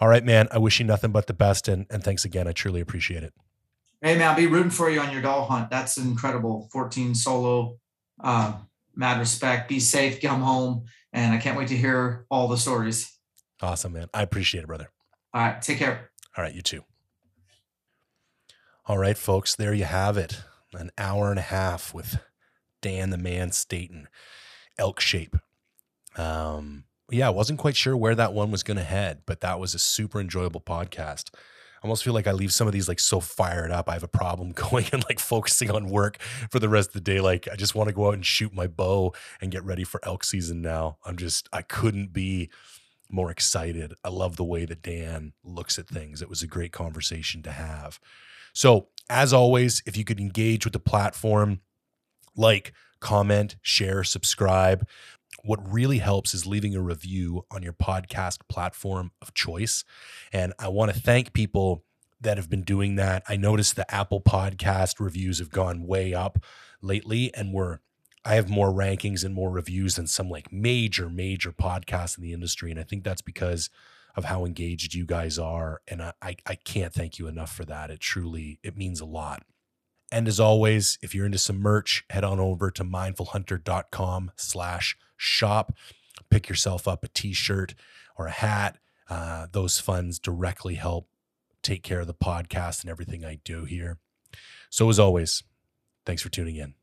All right, man. I wish you nothing but the best. And, and thanks again. I truly appreciate it. Hey, man, I'll be rooting for you on your Dall hunt. That's incredible. 14 solo, uh, mad respect. Be safe, get 'em home. And I can't wait to hear all the stories. Awesome, man. I appreciate it, brother. All right, take care. All right, you too. All right, folks, there you have it. An hour and a half with Dan the Man Staton, elk shape. Um, yeah, I wasn't quite sure where that one was going to head, but that was a super enjoyable podcast. I almost feel like I leave some of these like so fired up. I have a problem going and like focusing on work for the rest of the day. Like I just want to go out and shoot my bow and get ready for elk season now. I'm just I couldn't be more excited. I love the way that Dan looks at things. It was a great conversation to have. So, as always, if you could engage with the platform, like, comment, share, subscribe. What really helps is leaving a review on your podcast platform of choice. And I want to thank people that have been doing that. I noticed the Apple Podcast reviews have gone way up lately, and we're I have more rankings and more reviews than some like major, major podcasts in the industry. And I think that's because of how engaged you guys are. And I, I, I can't thank you enough for that. It truly, it means a lot. And as always, if you're into some merch, head on over to mindfulhunter.com slash shop. Pick yourself up a t-shirt or a hat. Uh, those funds directly help take care of the podcast and everything I do here. So as always, thanks for tuning in.